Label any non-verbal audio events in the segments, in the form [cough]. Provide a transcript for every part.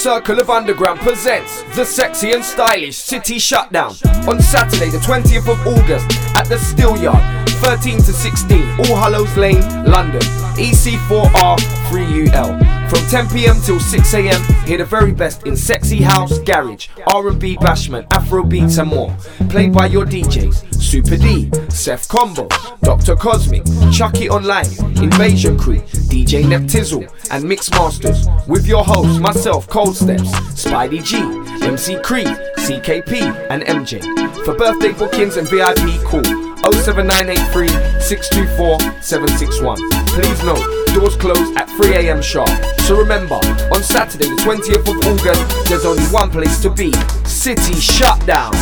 Circle of Underground presents the sexy and stylish City Shutdown on Saturday, the 20th of August at the Steelyard, 13 to 16, All Hallows Lane, London, EC4R 3UL. From 10 pm till 6 am, hear the very best in sexy house, garage, R&B, bashment, Afro beats, and more. Played by your DJs Super D, Seth Combo, Dr. Cosmic, Chucky Online, Invasion Crew, DJ Neptizzle, and Mix Masters. With your hosts, myself, Cold Steps, Spidey G, MC Creed, CKP, and MJ. For birthday bookings and VIP, call 07983 624 761. Please note, doors close at 3 a.m. sharp. So remember, on Saturday, the 20th of August, there's only one place to be City Shutdown.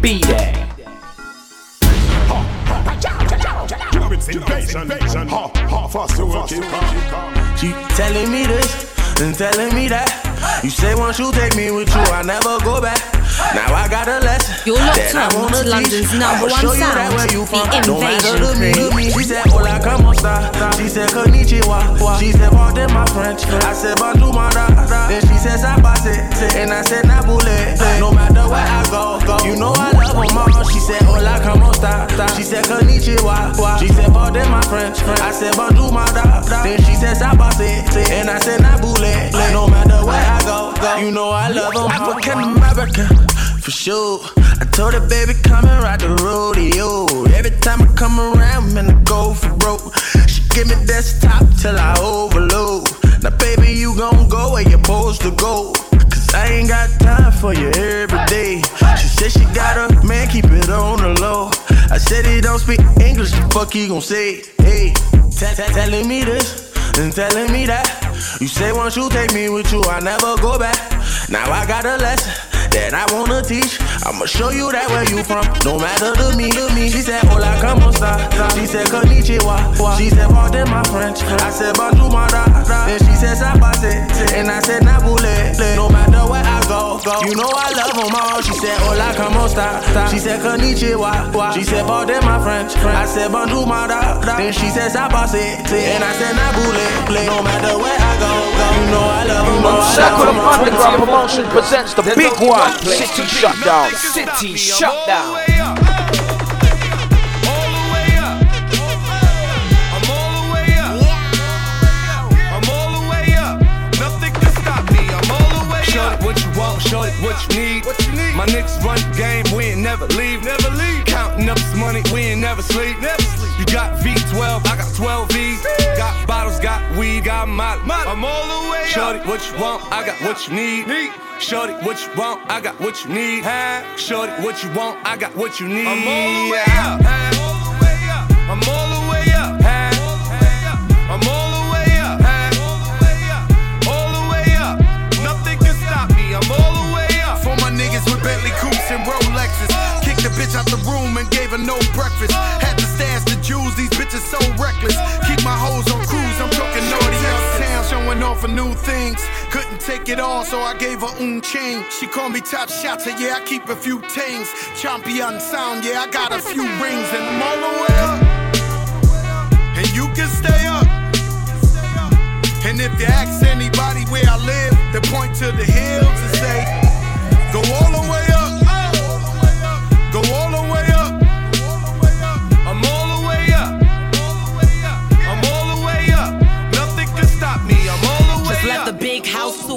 Be there. She telling me this and telling me that. You say once you take me with you, I never go back. Now I got a lesson. You're locked on to London's number one sound, the Invasion Crew. She said, Hola, como esta? She said, Konnichiwa. She said, Pardon my French. I said, Bonjour, mara. Then she said, Sabase. And I said, Nabule. No matter where I go, go. You know I love her mom. She said, Hola, como esta? She said, Konnichiwa. She said, Pardon my French. I said, Bonjour, mara. Then she said, Sabase. And I said, Nabule. No matter where I go, go. You know I love her African American for sure. I told her, baby, come and ride the rodeo. Every time I come around, man, I go for broke. She give me desktop till I overload. Now, baby, you gon' go where you're supposed to go. Cause I ain't got time for you every day. She said she got a man, keep it on the low. I said he don't speak English, the fuck he gon' say? Hey, telling me this and telling me that. You say once you take me with you, I never go back. Now I got a lesson that I wanna teach. I'ma show you that where you from, no matter to me, to me. She said, Hola, como esta? She said, Konnichiwa. She said, Pardon my French. I said, Bonjour, mara. Then she said, Sabase. And I said, Nabule. No matter where go, go. You know I love them all. She said, Hola, como esta? She said, Konnichiwa. She said, Pardon my French. I said, Bonjour, mara. Then she says i said, Sabase. And I said, Nabule. No matter where I go, go. You know I love them all. Circle of Underground Promotion presents the big one. City Shutdown. City Shutdown. Shorty, what you need. What you need. My niggas run the game, we ain't never leave. Never leave. Counting up this money, we ain't never sleep. Never sleep. You got V12, I got 12 V. Got bottles, got weed, got molly. I'm all the way Shorty, what you want, I got what you need. need. Shorty, what you want, I got what you need. Shorty, what you want, I got what you need. I'm all the way up. I'm all the way up. I'm all bitch out the room and gave her no breakfast. Had to stash the jewels, these bitches so reckless. Keep my hoes on cruise, I'm talking naughty town, showing off for new things. Couldn't take it all, so I gave her un chain. She called me top shotter, yeah, I keep a few tings. Champion sound, yeah, I got a few rings, and I'm all the way up. And you can stay up. And if you ask anybody where I live, they point to the hills and say, Go all the way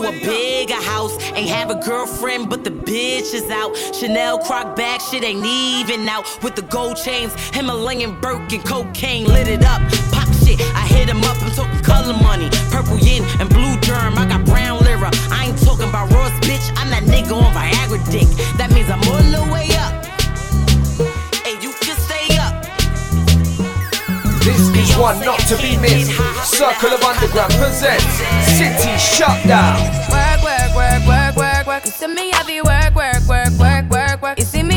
a bigger house. Ain't have a girlfriend, but the bitch is out. Chanel croc bag, shit ain't even out. With the gold chains, Himalayan Birkin, cocaine lit it up. Pop shit, I hit him up. I'm talking color money, purple yin and blue germ. I got brown lira. I ain't talking about Ross, bitch. I'm that nigga on Viagra dick. That means I'm all the way up. This is one not to be missed. Circle of Underground presents City Shutdown. Work, work, work, work, work, work. You see me heavy work, work, work, work, work, work. You see me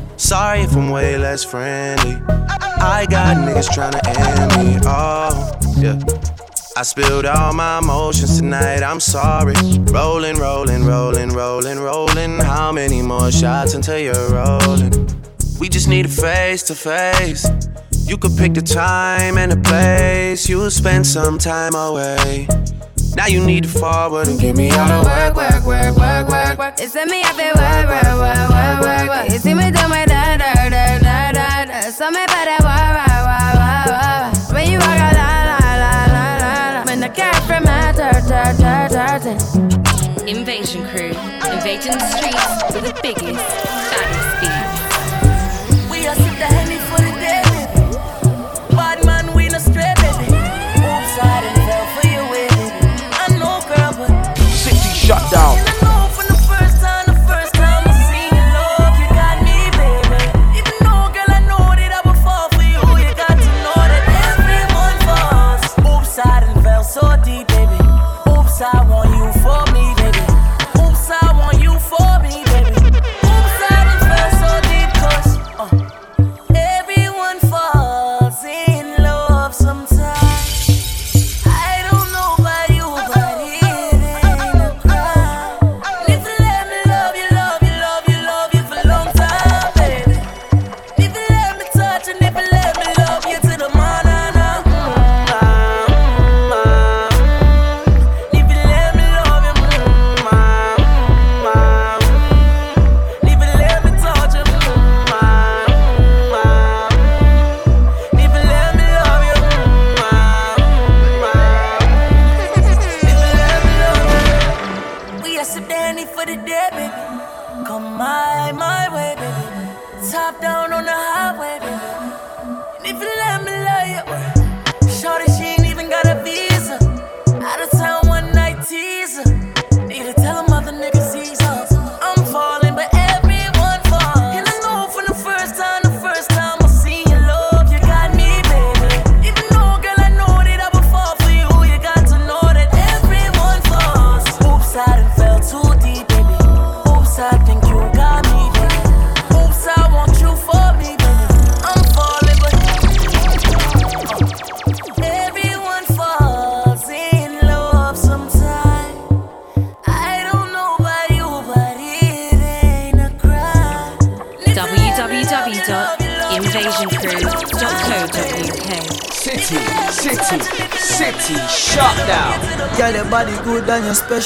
Sorry if I'm way less friendly. I got niggas tryna end me. Oh, yeah. I spilled all my emotions tonight, I'm sorry. Rolling, rolling, rolling, rolling, rolling. How many more shots until you're rolling? We just need a face to face. You could pick the time and the place. You'll spend some time away. Now you need to forward and get me out of work, work, work, work, work, work. You send me up there, work, work, work, work, work, work. You see me do my da, da, da, da, da, da. So me by that, wah, wah, wah, wah, wah. When you walk out, la, la, la, la, la, la. When the car from my ta, ta, ta, ta, ta. Invasion crew, invading the streets with the biggest,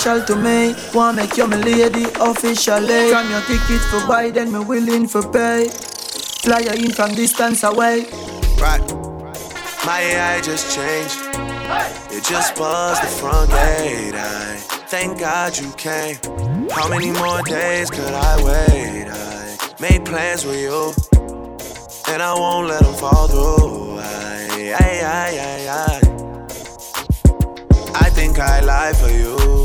special to me. Wanna make you my lady officially. From your ticket for then me willing for pay. Fly you in from distance away. Right. My AI just changed. It just buzzed the front gate. I thank God you came. How many more days could I wait? I made plans with you, and I won't let them fall through. I, I, I, I, I. I think I lie for you.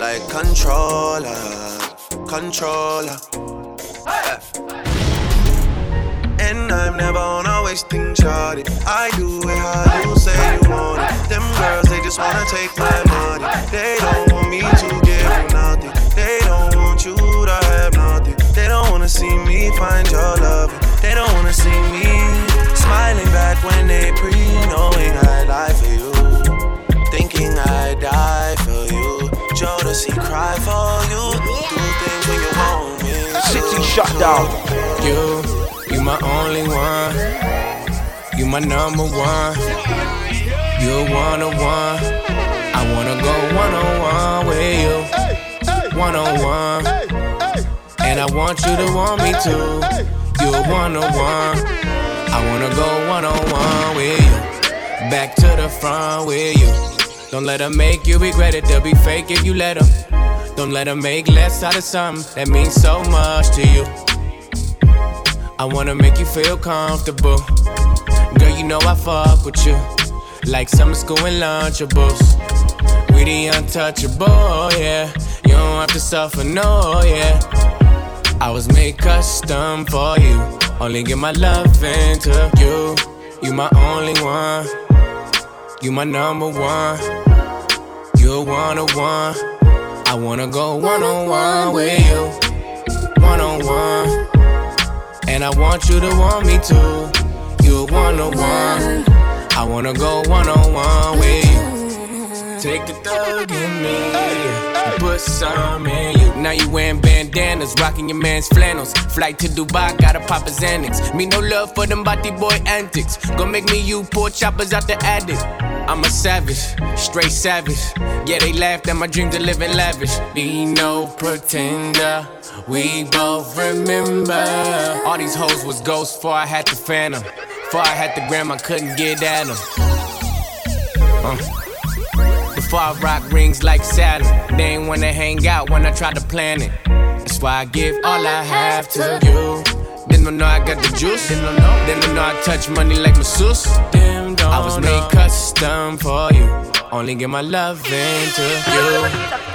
Like controller, controller. And I'm never on a wasting shawty. I do it how you say you want it. Them girls, they just wanna take my money. They don't want me to give you nothing. They don't want you to have nothing. They don't wanna see me find your love. They don't wanna see me smiling back when they pre knowing I lie cry for you. Do things when you want me. City shut down. You, you my only one. You my number one. You one on one. I wanna go one on one with you. One on one. And I want you to want me too. You one on one. I wanna go one on one with you. Back to the front with you. Don't let them make you regret it. They'll be fake if you let them. Don't let them make less out of something that means so much to you. I wanna make you feel comfortable. Girl, you know I fuck with you. Like summer school and lunchables. We the untouchable, yeah. You don't have to suffer, no, yeah. I was made custom for you. Only give my love into you. You my only one. You my number one. You're one on one. I wanna go one on one with you. One on one. And I want you to want me too. You're one on one. I wanna go one on one with you. Take the thug in me. Put some in you. Now you wearing bandanas, rocking your man's flannels. Flight to Dubai, gotta pop a Xanax. Me no love for them body boy antics. Gonna make me you poor choppers out the attic. I'm a savage, straight savage. Yeah, they laughed at my dream to live in lavish. Be no pretender. We both remember. All these hoes was ghosts before I had the phantom. Before I had the gram, I couldn't get at them. Uh. Before I rock rings like Saturn. They ain't wanna hang out when I try to plan it. That's why I give all I have to you. Then don't know I got the juice. Then don't know. Then don't know I touch money like masseuse. Don't I was made custom for you. Only give my love into you.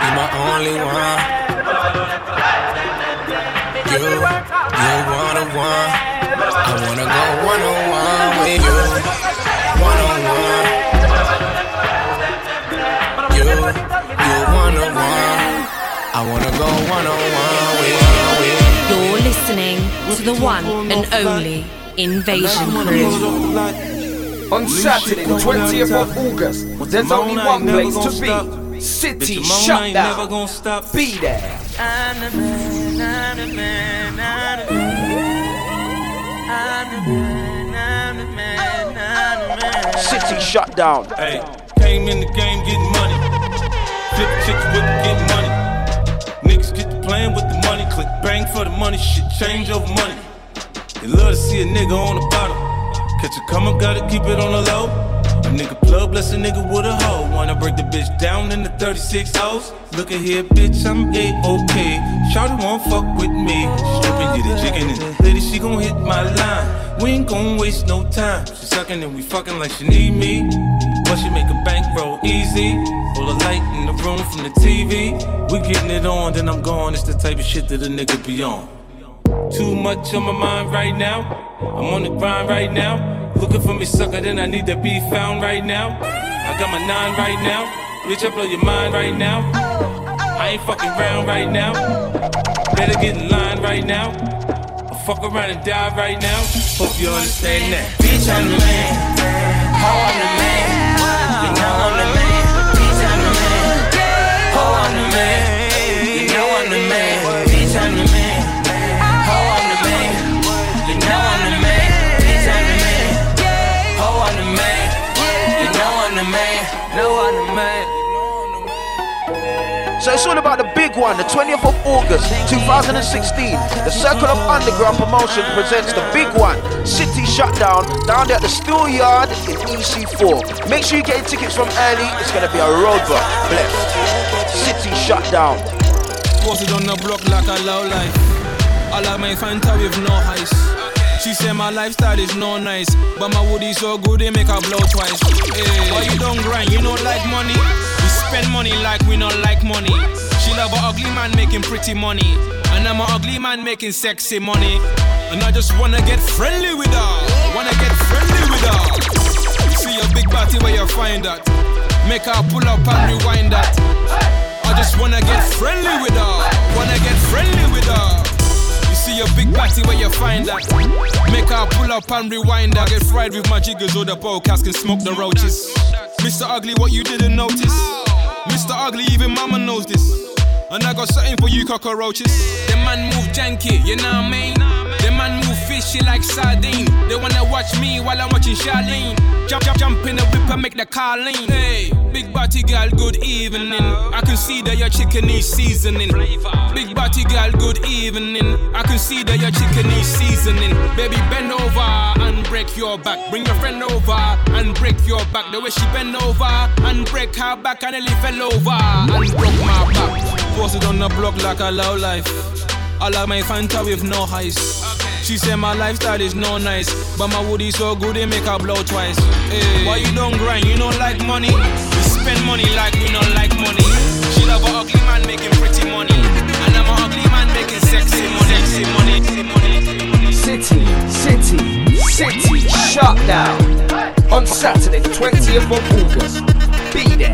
You my only one. You, you one on one. I wanna go one on one with you. One on one. You, you one on one. I wanna go one on one with you. You're listening to the one and only Invasion Crew. On Saturday, the 20th of August, there's only one place to be. City shut down. Be there. I'm the man, I'm the man, I'm the man. I'm the man, I'm the man, I'm the man. City shut down. Hey, came in the game getting money. Flip chicks with getting money. Niggas get playing with the money. Click bang for the money. Shit change over money. They love to see a nigga on the bottom. Catch a come gotta keep it on the low. A nigga plug, bless a nigga with a hoe. Wanna break the bitch down in the 36 O's. Look at here, bitch, I'm A-OK. Shawty won't fuck with me. Stripping, get it jigging and lady, she gon' hit my line. We ain't gon' waste no time. She sucking and we fucking like she need me. But she make a bankroll easy. All the light in the room from the TV. We getting it on, then I'm gone. It's the type of shit that a nigga be on. Too much on my mind right now. I'm on the grind right now. Looking for me, sucker, then I need to be found right now. I got my nine right now. Bitch, I blow your mind right now. I ain't fucking round right now. Better get in line right now. I'll fuck around and die right now. Hope you understand that. Bitch, I'm the man. Oh, I'm the man. You know I'm the man. Bitch, I'm the man. Oh, I'm the man. You know I'm the man. Bitch, I'm the man. Know I'm the man. So it's all about the big one, the 20th of August 2016. The Circle of Underground Promotion presents the big one, City Shutdown, down there at the Steel Yard in EC4. Make sure you get your tickets from early, it's gonna be a roadblock. Blessed. City Shutdown. Posted on the block like a low life. I like my Fanta with no ice. She say my lifestyle is no nice, but my woody so good they make her blow twice. Hey, why you don't grind? You don't like money? We spend money like we don't like money. She love an ugly man making pretty money. And I'm an ugly man making sexy money. And I just wanna get friendly with her. Wanna get friendly with her. See a big body where you find that. Make her pull up and rewind that. I just wanna get friendly with her. Wanna get friendly with her. You see a big body where you find that. Make her pull up and rewind that. Get fried with my jiggers or the podcast can smoke the roaches. Mr. Ugly, what you didn't notice. Mr. Ugly, even mama knows this. And I got something for you cockroaches. The man move janky, you know what I mean? Fishy like sardine. They wanna watch me while I'm watching Charlene. Jump, jump, jump in the whip and make the car lean. Hey, big body girl, good evening. I can see that your chicken is seasoning. Big body girl, good evening. I can see that your chicken is seasoning. Baby, bend over and break your back. Bring your friend over and break your back. The way she bend over and break her back, I nearly fell over and broke my back. Posted on the block like a low life. I like my Fanta with no ice. She said my lifestyle is no nice, but my woody so good they make her blow twice. Hey. Why you don't grind? You don't like money? We spend money like we don't like money. She love a ugly man making pretty money, and I'm a ugly man making sexy money. Sexy money. City, city, city shut down on Saturday, 20th of August. Be there.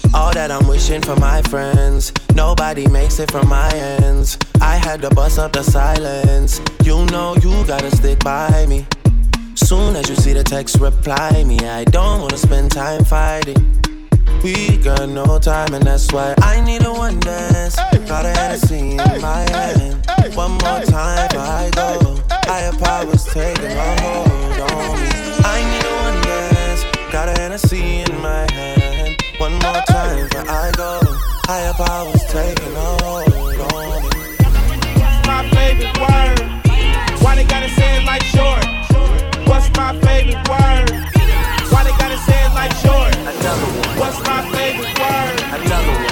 all that I'm wishing for my friends. Nobody makes it from my ends. I had to bust up the silence. You know you gotta stick by me. Soon as you see the text, reply me. I don't wanna spend time fighting. We got no time, and that's why I need a one dance. Got a Hennessy in my hand. One more time, before I go. Higher powers taking a hold on me. I need a one dance. Got a Hennessy in my hand. One more time, before I go. Higher powers taking a hold on me. my favorite word? Why they gotta say it like short? What's my favorite word? Why they gotta say it like short? What's my favorite word?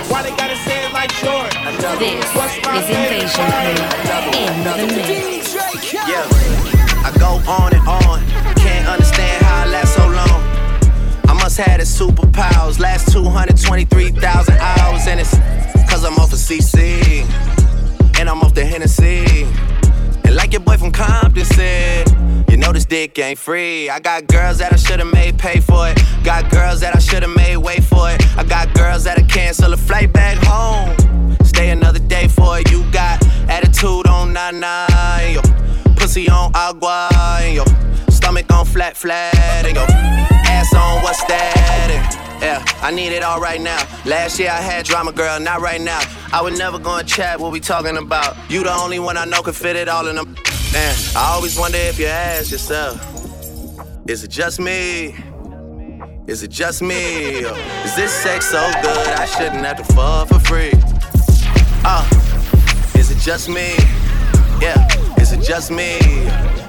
Why they gotta say it like short? This What's my is favorite Invasion word? Crew in the mix. Yeah, I go on and on. I have the superpowers. Last 223,000 hours, and it's cause I'm off of CC. And I'm off the Hennessy. And like your boy from Compton said, you know this dick ain't free. I got girls that I should've made pay for it. Got girls that I should've made wait for it. I got girls that'll cancel a flight back home. Stay another day for it. You got attitude on nine nine. Yo. Pussy on agua. Yo. Stomach on flat flat. And yo. Ass on what's that? And, yeah, I need it all right now. Last year I had drama, girl, not right now. I would never go and chat what we talking about. You the only one I know can fit it all in them. Man, I always wonder if you ask yourself, is it just me? Is it just me? Is this sex so good I shouldn't have to fuck for free? Uh, is it just me? Yeah, is it just me?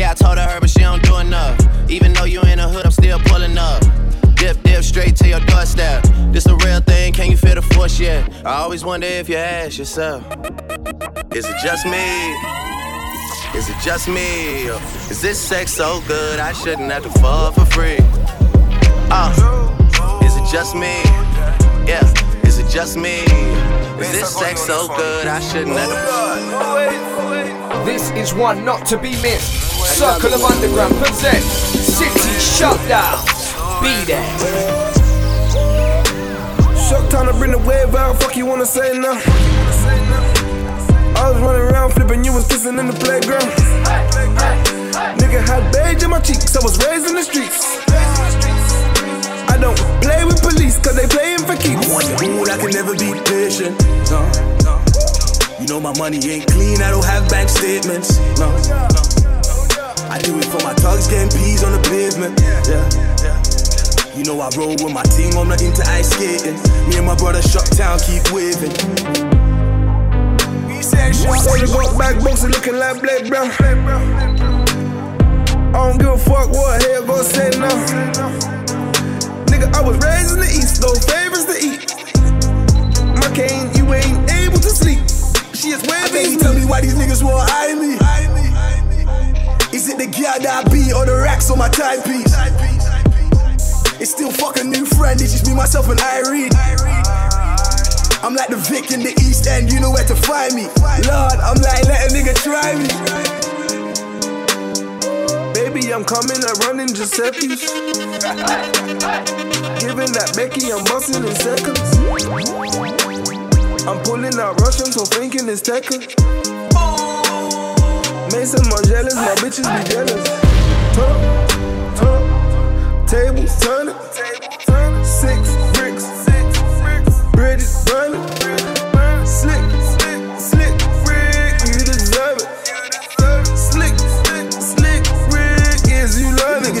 Yeah, I told her, but she don't do enough. Even though you in the hood, I'm still pulling up. Dip, dip, straight to your doorstep. This a real thing, can you feel the force yet? I always wonder if you ask yourself, is it just me? Is it just me? Is this sex so good I shouldn't have to fall for free? Uh, is it just me? Yeah, just me? Is this sex so good I shouldn't have This is one not to be missed. Circle of Underground presents City Shutdown. Be there. Shock time to bring the wave out, fuck you wanna say now. I was running around flipping, you was kissing in the playground. Nigga had beige in my cheeks, I was raised in the streets. Don't play with police, cause they playing for keeps. Ooh, I can never be patient. No, no. You know my money ain't clean, I don't have bank statements. No, no. I do it for my thugs getting peas on the pavement. Yeah, yeah. You know I roll with my team, I'm not into ice skating. Me and my brother shut town, keep waving. Soldier go back, boxing looking like Black Brown. I don't give a fuck what hell go say now. Nigga, I was raised in the east, no favors to eat. My cane, you ain't able to sleep. She is I think tell me why these niggas won't eye me. Is it the girl that I be or the racks on my timepiece? It's still fucking new friend, it's just me, myself, and Irene. I'm like the Vic in the East End, you know where to find me. Lord, I'm like, let a nigga try me. I'm coming, I'm running Giuseppe's. Giving that Becky, I'm busting in seconds. I'm pulling out Russian, so thinking it's Tekka. Mason Margellas, my bitches be jealous. Turn turn tables turning.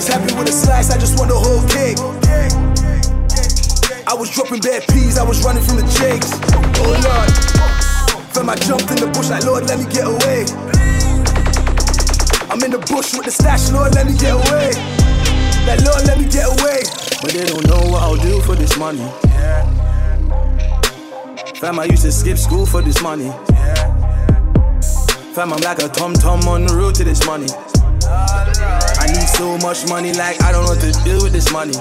Niggas happy with a slice, I just want the whole cake. I was dropping bad peas, I was running from the jakes. Oh Lord. Fam, I jumped in the bush like, Lord, let me get away. I'm in the bush with the stash, Lord, let me get away. Like, Lord, let me get away. But they don't know what I'll do for this money. Fam, I used to skip school for this money. Fam, I'm like a tom tom on the road to this money. I need so much money, like I don't know what to do with this money.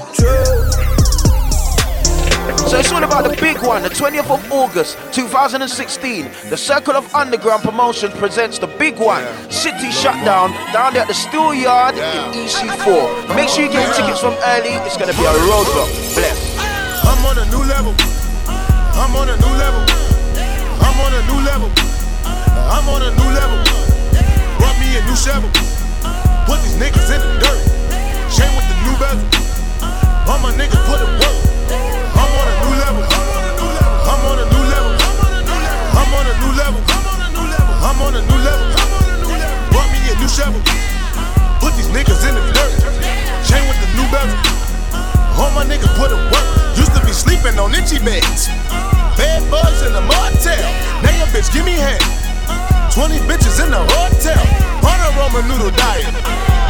So it's all about the big one, the 20th of August 2016. The Circle of Underground Promotions presents the big one, City Shutdown, down there at the Steel Yard in EC4. Make sure you get your tickets from early, it's gonna be a roadblock. Bless. I'm on a new level. I'm on a new level. I'm on a new level. I'm on a new level. Brought me a new shovel. Put these niggas in the dirt. Chain with the new bezel. All my niggas put it work. I'm on a new level. I'm on a new level. I'm on a new level. I'm on a new level. Brought me a new shovel. Put these niggas in the dirt. Chain with the new bezel. All my niggas put it work. Used to be sleeping on itchy beds. Bad bugs in the motel. Now your bitch give me head. 20 bitches in the hotel. On a Roman noodle diet.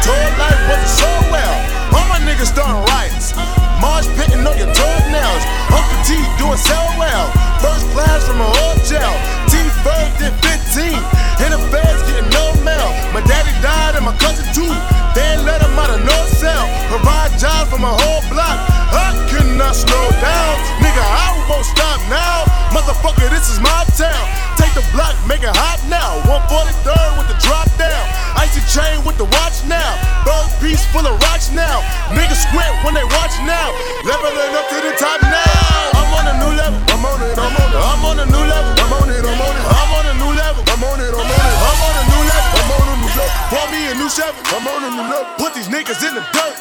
Told life wasn't so well. All my niggas starting riots. Marsh pitting on your toenails. Uncle T doing so well. First class from a hotel. T first did 15. In the feds getting no mail. My daddy died and my cousin too. They let him out of no cell. Provide jobs for my whole block. I could not slow down. Nigga, I won't stop now. Motherfucker, this is my town. Take the block, make it hot now. 143rd with the drop down. Icy chain with the watch now. Bird piece full of rocks now. Niggas squint when they watch now. Leveling up to the top now. I'm on a new level. I'm on it, I'm on it. I'm on a new level. I'm on it, I'm on it. I'm on a new level. I'm on it, I'm on it. I'm on a new level. I'm on a new level. Pour me a new shovel. I'm on a new level. Put these niggas in the dirt.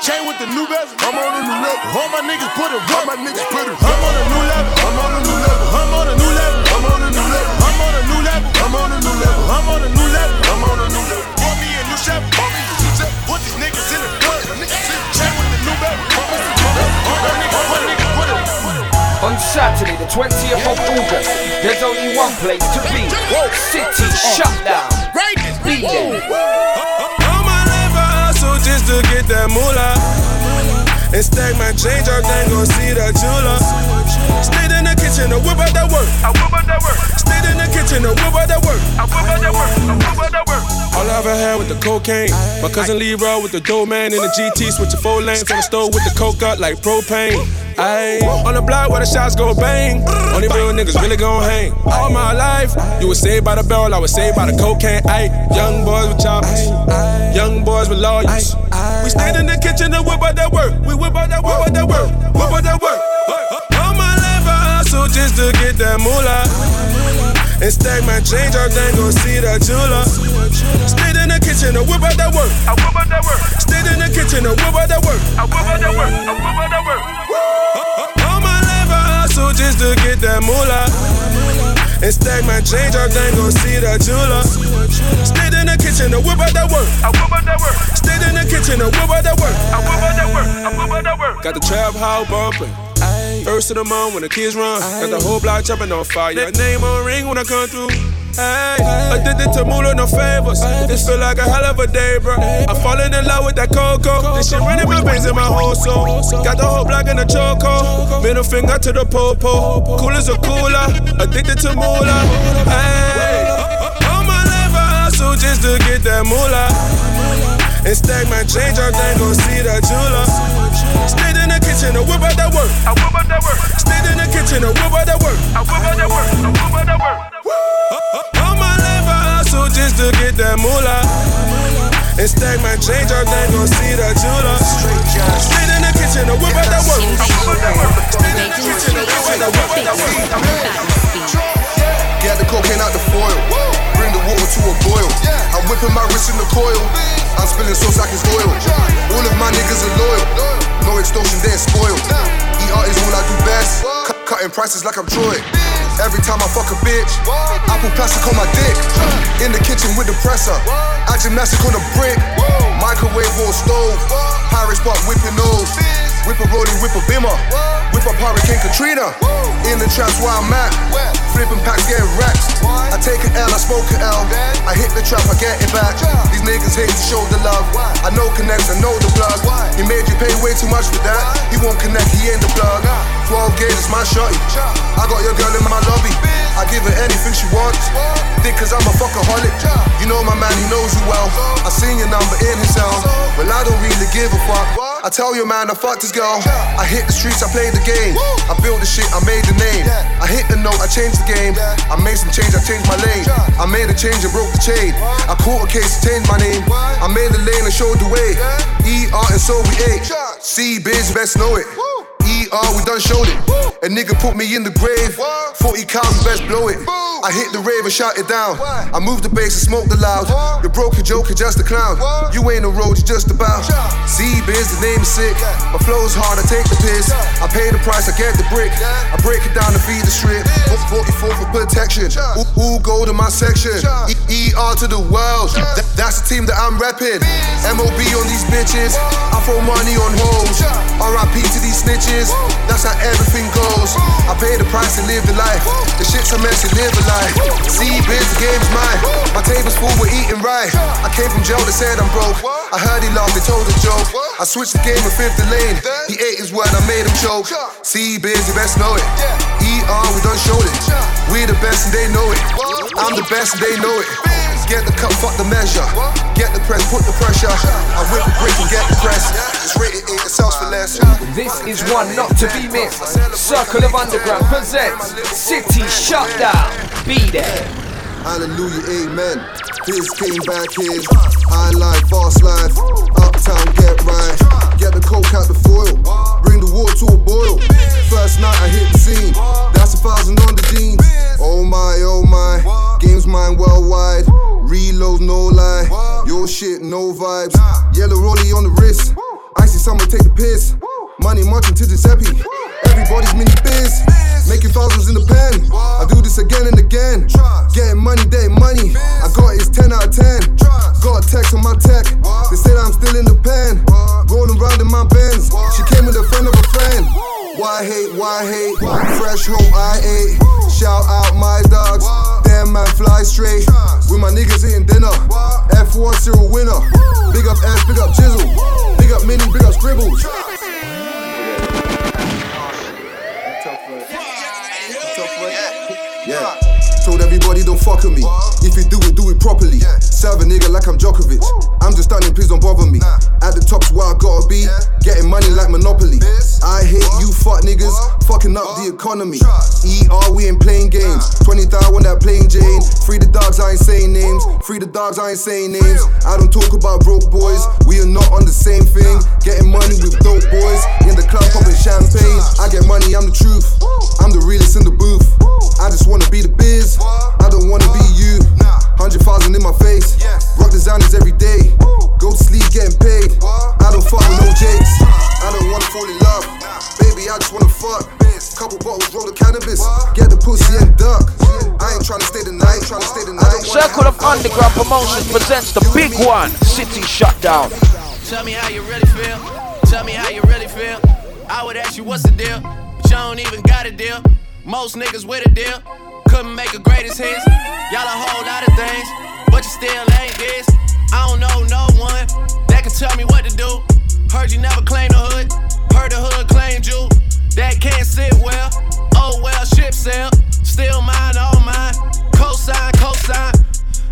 Chain with the new bezel. I'm on a new level. All my niggas put it. All my niggas put it. I'm on a new level. I'm on a On Saturday, the 20th of August, there's only one place to be. City uh, Shutdown. Be there. All my life I hustle just to get that moolah. And stack my change up, then go see that jeweler. Stayed in the kitchen to whip out that work. I whip out that work. Stayed in the kitchen to whip out that work. I whip out that work. I whip out that work. drive ahead with the cocaine. My cousin Leroy with the dough man in the GT, switching four lanes on the stove with the coke up like propane. Ayy, on the block where the shots go bang. Only real niggas really gon' hang. All my life, you was saved by the bell, I was saved by the cocaine. Ayy, young boys with choppers, young boys with lawyers. We stand in the kitchen and whip out that work. We whip out that work, whip out that work, whip out that work. All my life I hustle just to get that moolah. And stack my change up, then go see that jeweler. Stayed in the kitchen and whip out that work. I whip out that work. Stayed in the kitchen and whip out that work. I whip out that work. I whip out that work. All my life I hustle just to get that moolah. And stack my change up, then go see that jeweler. Stayed in the kitchen and whip out that work. I whip out that work. Stayed in the kitchen and whip out that work. I whip out that work. I whip out that work. Got the trap house bumping. First of the month when the kids run. Got the whole block jumping on fire. That name on ring when I come through. Hey, addicted to moolah, no favors. This feel like a hell of a day, bro. I'm falling in love with that cocoa. This shit running my veins in my whole soul. Got the whole block in the choco. Middle finger to the popo. Cool as a cooler. Addicted to moolah. Hey, all my life I hustle just to get that moolah. And stack my change up, then go see that jeweler. Stayed in the kitchen and whip out that work. I whip out that work. Stayed in the kitchen and whip out that work. I whip out that work. I whip out that work. All my life I hustle just to get that moolah. And stack my change up, then go see that jeweler. Stayed in the kitchen and whip out that work. I whip out that work. Stayed in the kitchen and whip out that work. I whip out that work. Get the cocaine out the foil. Bring the water to a boil. I'm whipping my wrist in the coil. I'm spilling sauce like it's oil. All of my niggas are loyal. No extortion, they're spoiled. ER is all I do best. Cut- cutting prices like I'm Troy. Every time I fuck a bitch, I put plastic on my dick. In the kitchen with the presser. I gymnastic on a brick. Microwave or stove. Pirate spot whipping nose. Whip a rolling, whip a bimmer. Whip up Hurricane Katrina. In the traps where I'm at. Flipping packs, getting racks. I take an L, I smoke an L. I hit the trap, I get it back. These niggas hate to show the love. I know connects, I know the plug. He made you pay way too much for that. He won't connect, he ain't the plug. 12 gauge is my shotty. I got your girl in my lobby. I give her anything she wants. Dick, cause I'm a fuckaholic. You know my man, he knows you well. I seen your number in his cell. Well, I don't really give a fuck. I tell you, man, I fucked this girl. I hit the streets, I played the game. I built the shit, I made the name. I hit the note, I changed the game. I made some change, I changed my lane. I made a change and broke the chain. I caught a case, changed my name. I made the lane and showed the way. ER and so we ate. C biz, best know it. ER, we done showed it. A nigga put me in the grave. 40 cows, we best blow it. I hit the rave and shut it down. I moved the bass and smoked the loud. You're broke, your joke, you're just a clown. You ain't a road, you're just about. Z biz, the name is sick. My flow's hard, I take the piss. I pay the price, I get the brick. I break it down to feed the strip. 44 for protection. Ooh, ooh, go to my section. E- ER to the world. Th- that's the team that I'm repping. MOB on these bitches. I throw money on hoes. RIP to these snitches. That's how everything goes. I pay the price to live the life. The shit's a mess, you live a life. See, biz, the game's mine. My table's full, we're eating right. I came from jail, they said I'm broke. I heard he laughed, they told a joke. I switched the game in fifth lane. He ate his word, I made him choke. See, biz, you best know it. ER, we done showed it. We the best and they know it. I'm the best and they know it. Get the cup, fuck the measure. Get the press, put the pressure. I whip the brick and get the press. It's rated it sells for less. This is one not to be missed. Circle of Underground presents City Shutdown. Be there. Hallelujah, amen. Biz came back here. High life, fast life. Uptown, get right. Get the coke out the foil. Bring the water to a boil. First night I hit the scene. That's a thousand on the jeans. Oh my, oh my. Games mine worldwide. Reload, no lie. Your shit, no vibes. Yellow rollie on the wrist. I see someone take the piss. Money marching to Giuseppe. Everybody's mini biz. Making thousands in the pen. I do this again and again. Getting money, day money. I got it, it's 10 out of 10. Got a text on my tech. They say that I'm still in the pen. Rolling around in my Benz. She came with a friend of a friend. Why hate, why hate? Fresh home I ate. Shout out my dogs. Damn man, fly straight. With my niggas eating dinner. F1 serial winner. Big up S, big up Jizzle. Big up Mini, big up Scribbles. Yeah. Told everybody don't fuck with me. If you do it, do it properly. Serve a nigga like I'm Djokovic. I'm just stunning, please don't bother me. At the top's where I gotta be. Getting money like Monopoly. I hate you fuck niggas, fucking up the economy. ER, we ain't playing games. 20,000 on that plain Jane. Free the dogs, I ain't saying names. Free the dogs, I ain't saying names. I don't talk about broke boys. We are not on the same thing. Getting money with dope boys. In the club popping champagne. I get money, I'm the truth. I'm the realest in the booth. I just wanna be the biz. I don't wanna be you. Hundred thousand in my face. Rock designers every day. Go to sleep getting paid. I don't fuck with no jakes. I don't wanna fall in love. Baby, I just wanna fuck. Couple bottles, roll the cannabis. Get the pussy and duck. I ain't trying to stay the night. Trying to stay the night. Circle of Underground Promotions presents the big one, City Shutdown. Tell me how you really feel. Tell me how you really feel. I would ask you what's the deal, but you don't even got a deal. Most niggas with a deal couldn't make a greatest hits. Y'all a whole lot of things, but you still ain't this. I don't know no one that can tell me what to do. Heard you never claimed the hood, heard the hood claimed you. That can't sit well. Oh well, ship sail. Still mine, all mine. Cosign, cosign.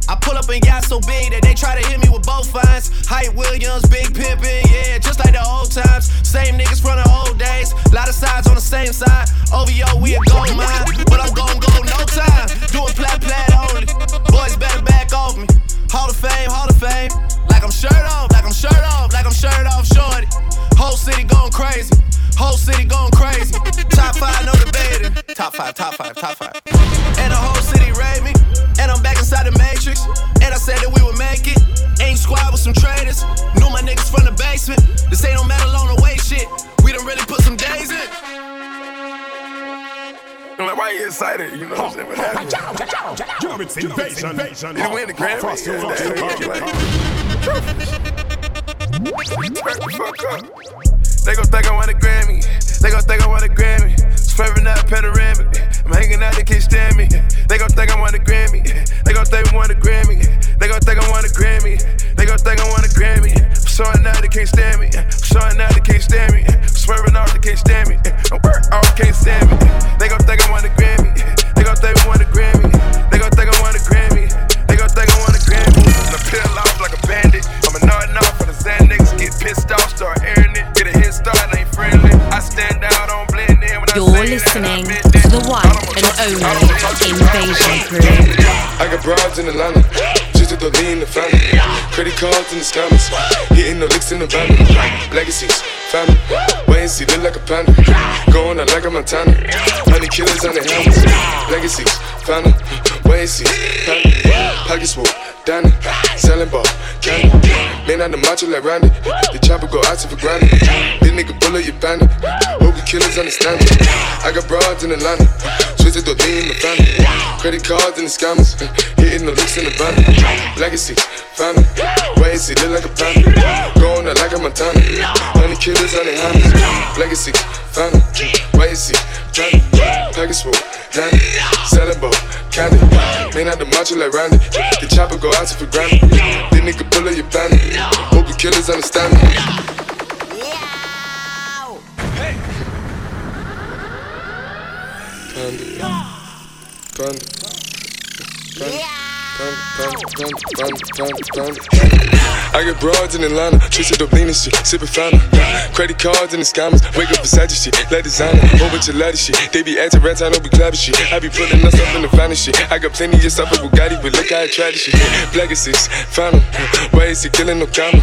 I pull up and got so big that they try to hit me with both fines. Hype Williams, Big Pimpin', yeah, just like the old times. Same niggas from the old days. Lot of sides on the same side. OVO, we a gold mine. But I'm gon' go no time. Doing plat plat only. Boys better back off me. Hall of Fame, Hall of Fame. Like I'm shirt off, like I'm shirt off, like I'm shirt off, shorty. Whole city going crazy. Whole city going crazy. Top five, no debating. Top five, top five, top five. And the whole city rate me. And I'm back inside the matrix. And I said that we would make it. Aim squad with some traders. Knew my niggas from the basement. This ain't no metal on the way shit. We done really put some days in. I'm like, why you excited? You know what I'm saying? What happened? It's invasion. You win the Grammy. Frost Yeah, Frost that- Frost Turn the fuck up. They gon' think I want a Grammy. They gon' think I want a Grammy. Swerving out panoramic. I'm hanging out, they can't stand me. They gon' think I want a Grammy. They gon' think I want a Grammy. They gon' think I want a Grammy. They gon' think I want a Grammy. I'm showing out, they can't stand me. I'm showing out, they can't stand me. I'm swerving off, they can't stand me. I'm work off, can't stand me. They gon' think I want a Grammy. They gon' think I want a Grammy. They gon' think I want a Grammy. They gon' think I want a Grammy. Peel off like a bandit. I'm a nod off for the Xan niggas. Get pissed off, start airing it. Get a head start, ain't friendly. I stand out, don't blend in when I You're listening to the one and only Invasion Crew. I got broads in Atlanta, just to throw lean in the family. Credit cards in the scammers, hitting the licks in the van. Legacies, family, wait and see, look like a panda. Going out like a Montana, honey killers on the helmets. Legacies, family, wait and see, family. Pockets full, Danny, selling ball, candy. Man on the macho like Randy, the chopper go out for granted. This nigga bullet, you bandit. Hope you killers understand me. I got broads in Atlanta, twisted the lean in the family. Credit cards and the scammers, [laughs] hitting the licks in the van. Legacy, family, wait and see, look like a panda. Going out like a Montana, honey killers on their hands. Legacy, and see, family. Package full, Danny, selling ball, candy. Man out the macho like Randy, the chopper go out for granted. This nigga pull up your bandit. Hope you killers understand me. Panda. Panda. Panda. I got broads in Atlanta, twisted up lean and shit, sippin' fountain. Credit cards and the scammers, wake up Versace shit, like designer, whole bunch of shit. They be acting rats, I don't be clapping shit. I be pulling us up in the finest shit. I got plenty of stuff with Bugatti, but look how I tried this shit. Black is 'em. Why is he killing no comma?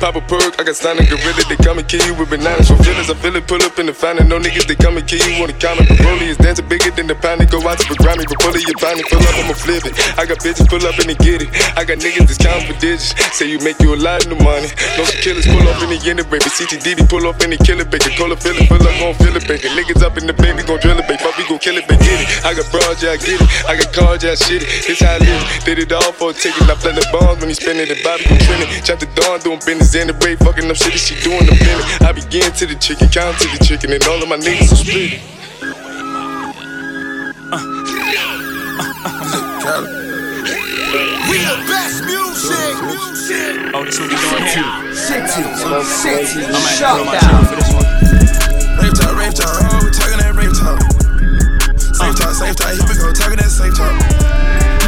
Pop a perk, I got a gorilla, they come and kill you with bananas. For feelings, I feel it, pull up in the fountain. No niggas, they come and kill you on the comment. But Broly is dancing bigger than the pound, go out to the Grammy, but pull it, you it, pull up, I'ma flip it. I got bitches, pull up and get it. I got niggas that's counting for digits. Say you make you a lot of money. No killers pull up in the end baby. CTDD pull up in the killer baby. Call a feeling, pull up, gon' feel it, baby. Niggas up in the baby, gon' drill it, baby. Fuck, we gon' kill it, baby. Get it. I got broads, yeah, I get it. I got cars, yeah, shit it. This how I live. Did it all for a ticket. I play the bombs when he spinning the Bobby, gon' trend it. Chop the dawn, doing business in the break. Fucking up shit, she doing the feeling. I begin to the chicken, count to the chicken, and all of my niggas are split. We the best music. music. Oh, this what we doing here. Shit, shit, shit. I'm at Shut down. for this one. Rave talk, rave talk. Oh, we talking that rave talk. Safe talk, safe talk. Here we go, talking that safe talk.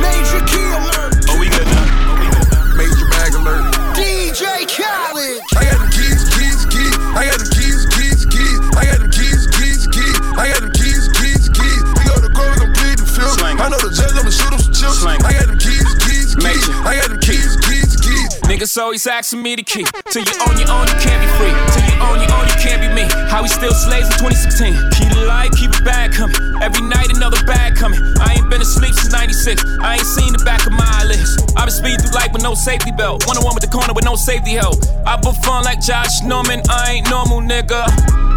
Major key alert. Oh, we good now. Oh, we good now. Major bag alert. DJ Khaled. I got them keys, keys, keys. I got them keys, keys, keys. I got them keys, keys, keys. I got them keys, keys, keys. We go to court, we gon' plead the field. I know the judge, I'ma shoot him. I got them keys, keys, keys. I got them keys, keys, keys. Niggas always asking me to keep. Till you own your own, you can't be free. Till you own your own, you can't be me. How we still slaves in 2016. Keep it light, keep it bad coming. Every night another bag coming. I ain't been asleep since 96. I ain't seen the back of my eyelids. I've been speeding through life with no safety belt. One on one with the corner with no safety help. I put fun like Josh Norman. I ain't normal, nigga.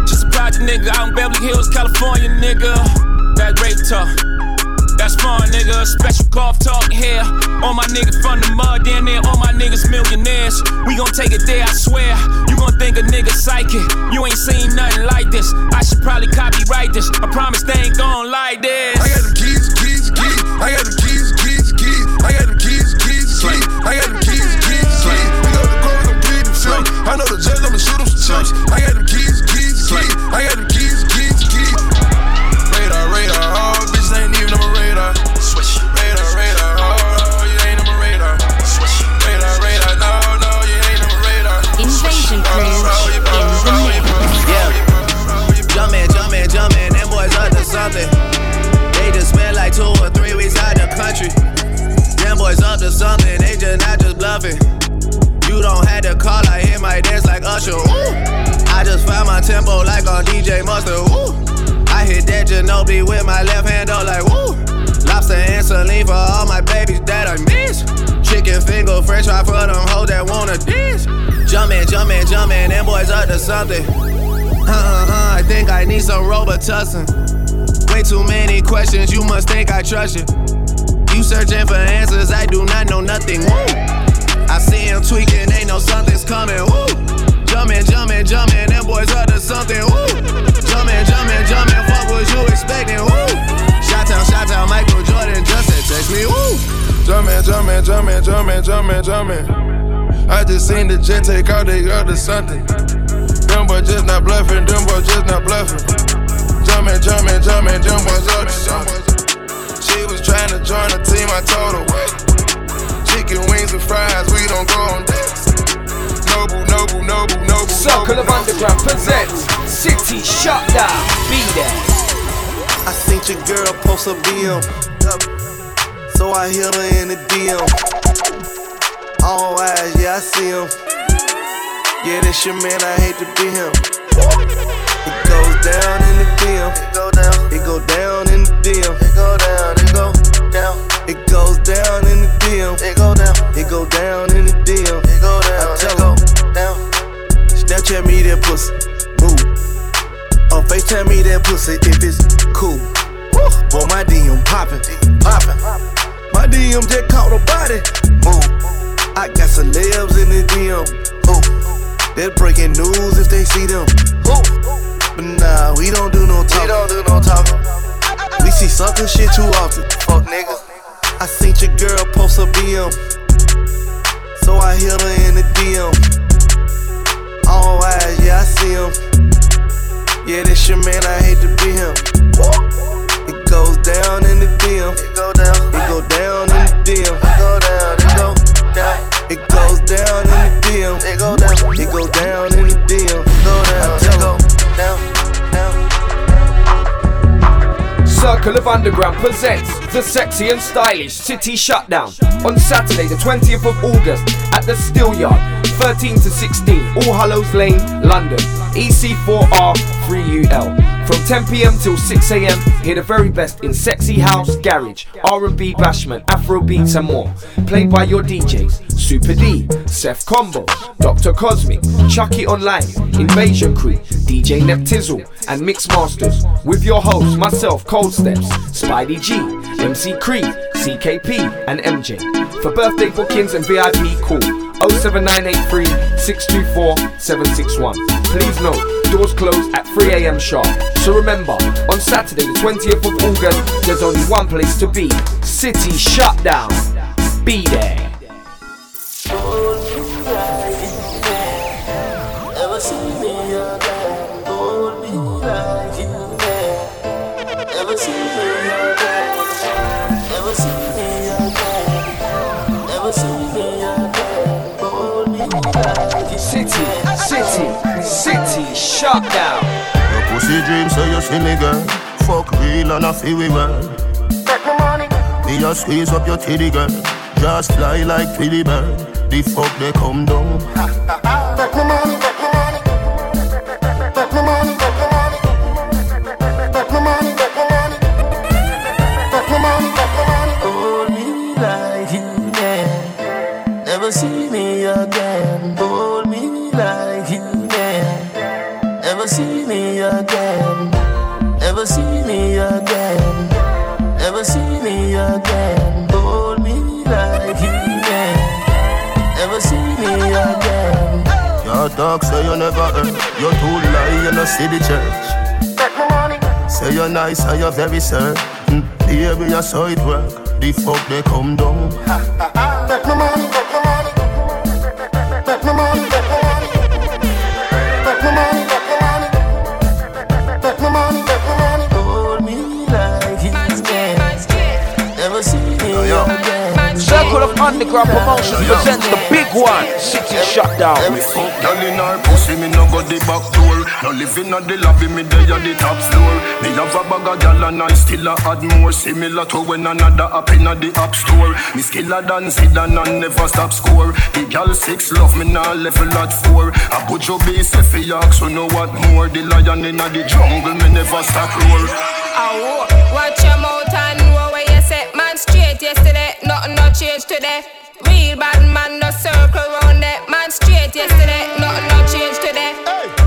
Just a project nigga out in Beverly Hills, California, nigga. That rape talk. That's fun, nigga. Special golf talk here. All my niggas from the mud, damn near all my niggas millionaires. We gon' take it there, I swear. You gon' think a nigga psychic. You ain't seen nothing like this. I should probably copyright this. I promise they ain't gon' like this. I got the keys, keys, keys. I got the keys, keys, keys. I got the keys, keys, keys. I got the keys, keys, keys. We know the court, we gon' plead them shit. I know the judge, I'ma shoot him some chips. I got the keys, keys, keys. I got the keys, DJ Mustard. Ooh. I hit that Ginobili with my left hand, though, like woo. Lobster and saline for all my babies that I miss. Chicken finger, french fry for them hoes that wanna dance. Jumpin', jumpin', jumpin', them boys up to something. Uh uh uh, I think I need some Robitussin. Way too many questions, you must think I trust you. You searching for answers, I do not know nothing. Woo! I see him tweaking, ain't no something's coming. Woo! Jumpin', jumpin', jumpin', them boys up to something. Woo! Jumpin', jumpin', jumpin', what you expecting. Woo! Shot town, shot town, Michael Jordan just said text me. Woo! Jumpin', jumpin', jumpin', jumpin', jumpin', jumpin'. I just seen the jet take out they got to something. Them boys just not bluffing, them boys just not bluffing. Jumpin', jumpin', jumpin', them boys up to something. She was trying to join the team, I told her wait. Chicken wings and fries, we don't go on dates. Noble, noble, noble, noble. Circle of Underground presents City Shutdown. Be there. I seen your girl post a BM. So I hit her in the DM. All eyes, yeah, I see him. Yeah, this your man, I hate to be him. It goes down in the DM. It go down. It go down in the DM. It go down. It go down. It goes down in the DM. It go down. It go down in the DM. It go down. I tell him down. Snapchat me that pussy. Move. Or FaceTime me that pussy if it's cool. Boy, my DM poppin', poppin'. My DM just caught a body. Move. I got some celebs in the DM. Ooh. They're breaking news if they see them. Ooh. But nah, we don't do no talking. We don't do no talking. We see sucker shit too often. Fuck niggas. I seen your girl post a BM. So I hit her in the DM. All eyes, yeah, I see him. Yeah, this your man, I hate to be him. It goes down in the DM. It go down. It go down in the DM. It go down. It go down. It goes down in the DM. It go down. It go down in the DM. It go down. It go down. Circle of Underground presents the sexy and stylish City Shutdown on Saturday, the 20th of August at the Steel Yard, 13 to 16, All Hallows Lane, London, EC4R 3UL. From 10 pm till 6 am, hear the very best in sexy house, garage, R&B, bashment, Afro beats, and more. Played by your DJs Super D, Seth Combo, Dr. Cosmic, Chucky Online, Invasion Crew, DJ Neptizzle, and Mix Masters. With your hosts, myself, Cold Steps, Spidey G, MC Creed, CKP, and MJ. For birthday bookings and VIP, call 07983 624 761. Please note, doors close at 3 am sharp. So remember, on Saturday, the 20th of August, there's only one place to be City Shutdown. Be there. City, city shutdown. Your pussy dream, so you see me, girl. Fuck real and I feel we well. Take my money. Me just squeeze up your titty, girl. Just fly like Twilly bird. The fuck they come down. Take my money, take my money. Dog say you never heard. You're too lie, you no see the church. Take my money. Say you're nice and you're very certain. Baby, I saw it work. The fuck they come down. Take my money, take my money. Circle of Underground Promotions presents the big one, City Shutdown. Girl in her pussy, me no go the back door. No living on the lobby, me there at the top floor. Me have a bag of gal and I still a add more. Similar to when another up in the app store. Me skiller than Zidane and never stop score. The gal six love me now level at four. I put your base if you ask, so know what more. The lion in the jungle, me never stop roar. Ow, watch your mouth and know where you set man straight yesterday. Nothing no change today. Real bad man no circle round that man straight yesterday. Nothing no change today.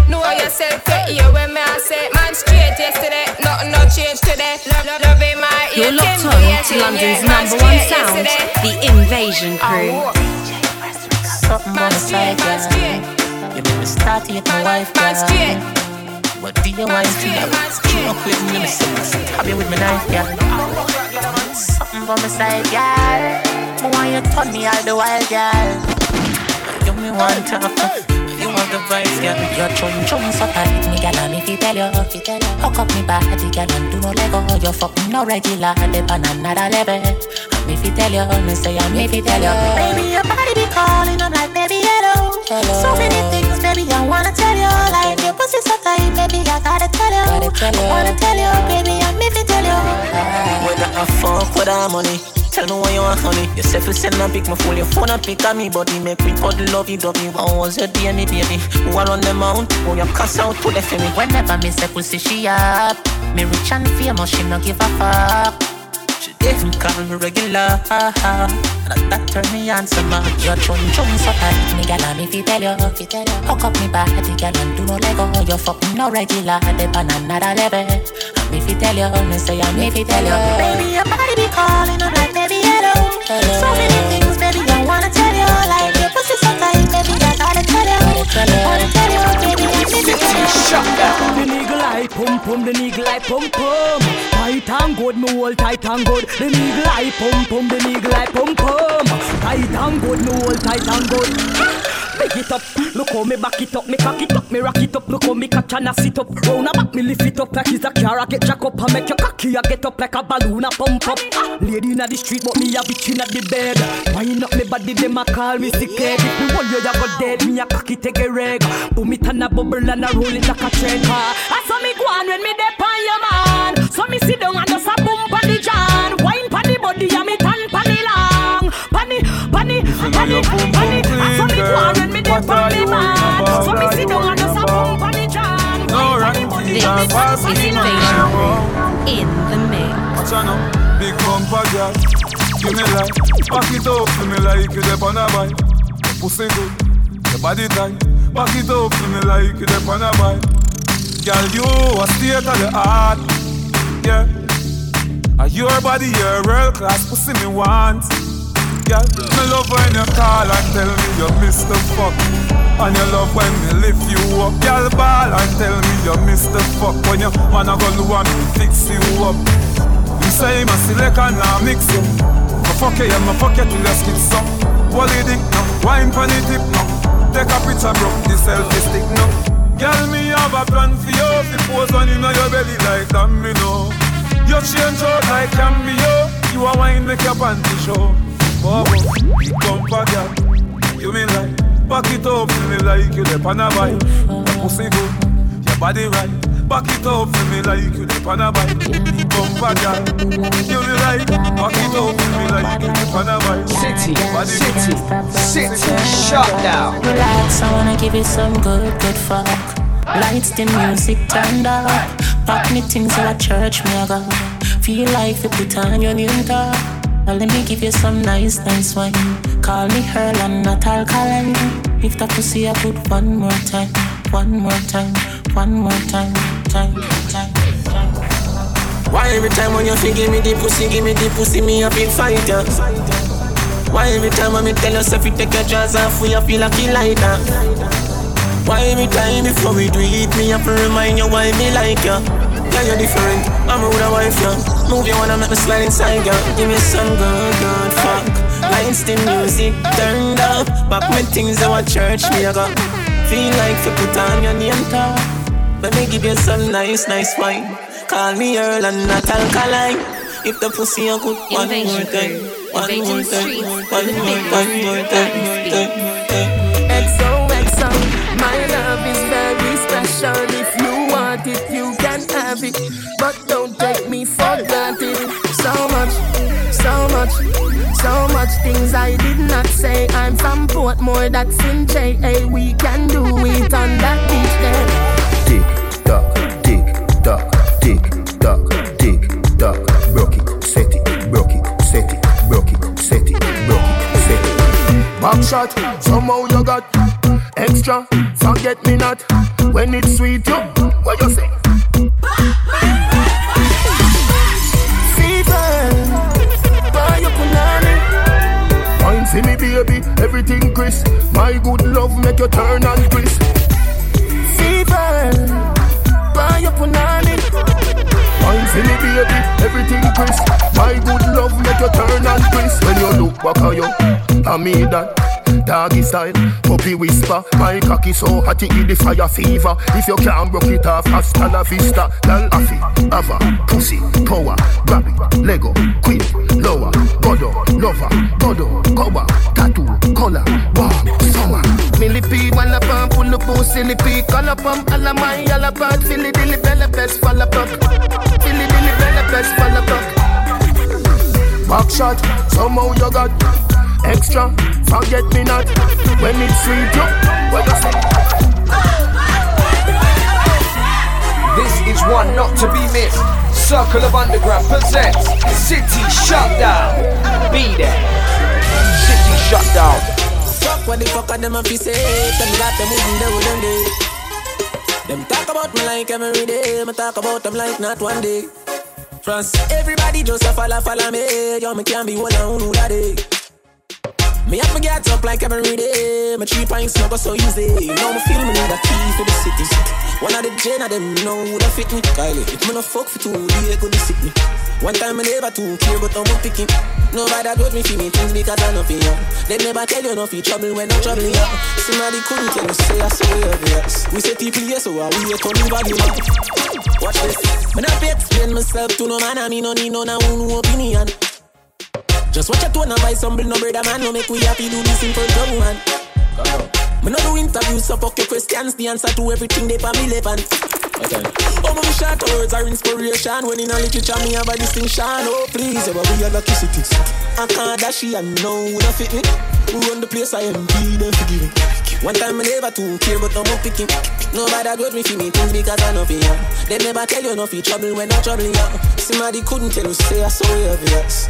Know yourself to hear when me I say man straight yesterday. Nothing no change today. Love, love, love in my ear. You're locked on yeah, to London's man number one sound, yesterday. The Invasion Crew. Something on the side, girl. You make me start to hit my wife, girl. What do you want to do? She don't quit me, me say, stab with my knife, girl. Something on the side, girl. I want you turn me all the while, girl. You me one tough. You want the vibes, girl. Your chum chum so tight, me. And if you tell you, you tell you, hook up me body, girl, and do no lego. You fucking no regular, the another level. And if you tell you, me say, I'm if you tell you, baby, your body be calling, I'm like, baby, hello. So many things, baby, I wanna tell you. Like your pussy so tight, baby, I gotta tell you. I wanna tell you, baby, I'm if you tell you. When I fuck with that money, tell me what you want, honey. You say fi send a pic, my phone, your phone a pic of me, body make me cuddle lovey dovey. How was your day, me baby? Who are on the mount? Who you cuss out to the for me? Whenever me say pussy, she up. Me rich and famous, she no give a fuck. She didn't call me regular, and that turn me on some more. Your chum chum so tight, me gal, and if you tell you, you tell you, hook up me body, gal, and do no lego. You fucking no regular, the on another level. And if you tell you, me say, I'm if you tell you, baby, your body be calling, I'm like. So many things, baby, I wanna tell you, like your pussy so tight, baby, I gotta tell you, wanna tell you, baby, I'm if you tell. Shut down. The nigga like pum pum, the nigga like pum pum. Tight and good, me hold tight and good. The nigga like pum pum, the nigga like pum pum. Tight and good, me hold tight and good. Big it up, look how me back it up, me cock it up, me rock it up, look how me catch and I sit up. Round a back, me lift it up like it's a car, I get jack up and make your cocky, I get up like a balloon, I pump up. Lady inna the street, but me a bitch inna the bed. Wind up me body, them a call me sick head. If me hold you, you go dead, me a cocky take a reg. Boom it and a bubble and a roll it like a train car. I saw me go on when me dey on your man. So me sit down and just a boom pon the jam. I saw me go on when me dey on the man. So me sit down and just a boom pon the jam. Wine pon the body me tan pon the long. In the mix. Watch out now, big bumper girl. Give me life, back it up to me like you dep on a bike. Pussy good, your body tight. Back it up to me like you dep on a bike. Girl, you a state of the art, yeah. And your body, your world class pussy me want. Girl, me love when you call and tell me you miss the fuck. And you love when me lift you up. Girl, ball and tell me you miss the fuck. When you man a go do and me fix you up. You say my and I mix you. My fuck you, yeah, my fuck you till your skin suck. Wally dick no, wine pon the tip no. Take a picture, bro, the selfie stick no. Girl, me have a plan for you. If you pose on in your belly like that, me know. You change out like cameo. You a wine make your panty show. Bobo, big bumper girl. You mean like back it up, feel me like you dep on a bike. Your pussy good, your body right. Back it up for me like you dip on a bike. Bumper girl, you me like. Back it up for me like you dip on a bike. City, city, city, shut down. Relax, I wanna give you some good, good fuck. Lights, the music turned up. Pack me things to a church, me I go. Feel like you put on your new top. Now let me give you some nice, nice wine. Call me Earl and not alkaline. If that pussy I put one more time, one more time, one more time, time, time. Why every time when you feel give me the pussy, give me the pussy, me a big fighter? Why every time when me tell you if you take your jaws off, we a feel you like that? Why every time before we do it, me have to remind you why me like you? Yeah, you're different. I'm a with a wife, yeah. Move you wanna make me slide inside, girl. Give me some good, good fuck. Lights, the music turned up. Back me things that what church me I got. Feel like you put on your name tag. Let me give you some nice, nice wine. Call me Earl and not alkaline. If the pussy you good, one more time, one more time, one more, one more time, one more time. XOXO, my love is very special. If you want it, you can have it. But don't take me for granted. So much, so much, so much things I did not say. I'm from Portmore, that's in JA. We can do it on that beach there. Tick tock, tick tock, tick tock, tick tock. Broke it, set it, broke it, set it, broke it, set it, broke it, set it. Back shot, somehow you got extra. Forget me not when it's sweet. You, what you say? Me baby, everything crisp. My good love make you turn and crisp. Buy me baby, everything crisp. My good love make you turn and crisp. When you look back that. Doggy style, puppy whisper. My cocky so hot it the fire fever. If you can't broke it off, hasta la vista. Lal afi, ava, pussy, power, grab it, Lego, queen, lower, godo, lover, godo, cover, tattoo, color, warm, summer. Millipede, wanna pump, pull up, silly pea, call up, um, all of my yellow bird, silly dilly belly best, fall up, silly dilly belly best, fall up. Back shot, somehow you got extra. Forget me not when it's sweet. You, what you say? This is one not to be missed. Circle of Underground presents City Shutdown. Be there. City Shutdown. Fuck what the fuck are them a fi say Tell me that them wouldn't do them day Them talk about me like every day Me talk about them like not one day France, everybody just a follow, follow me Yo, me can't be one on who that day me have to get up like every day. My three pints never so easy. Now me feel me need a key for the city. One of the gen of them know who that fit me. Kylie, if me no fuck for two, they could sick me. One time I never too care, but I'm not picking. Nobody that got me feel me things because I know feel you. They never tell you no feel trouble when I'm troubling you. Somebody couldn't tell you say I say obvious. We say here, so I we turn the body up. Watch this. Me not explain myself to no man, I mean no need no no opinion. Just watch a tone and buy some bill, no brother man. No make we happy do this in front of woman. Me no do interviews, so fuck your questions. The answer to everything they for me relevant. Okay. Oh, my short words are inspiration. When in a literature, me have a distinction. Oh, please, but we are lucky cities. I can't dash and no who don't fit me. Who run the place, I am be them forgive me. One time I never too care, but I'm up picking. Nobody got me me things because I know for you. They never tell you no for trouble when I'm troubling you. Somebody couldn't tell you, say I saw you.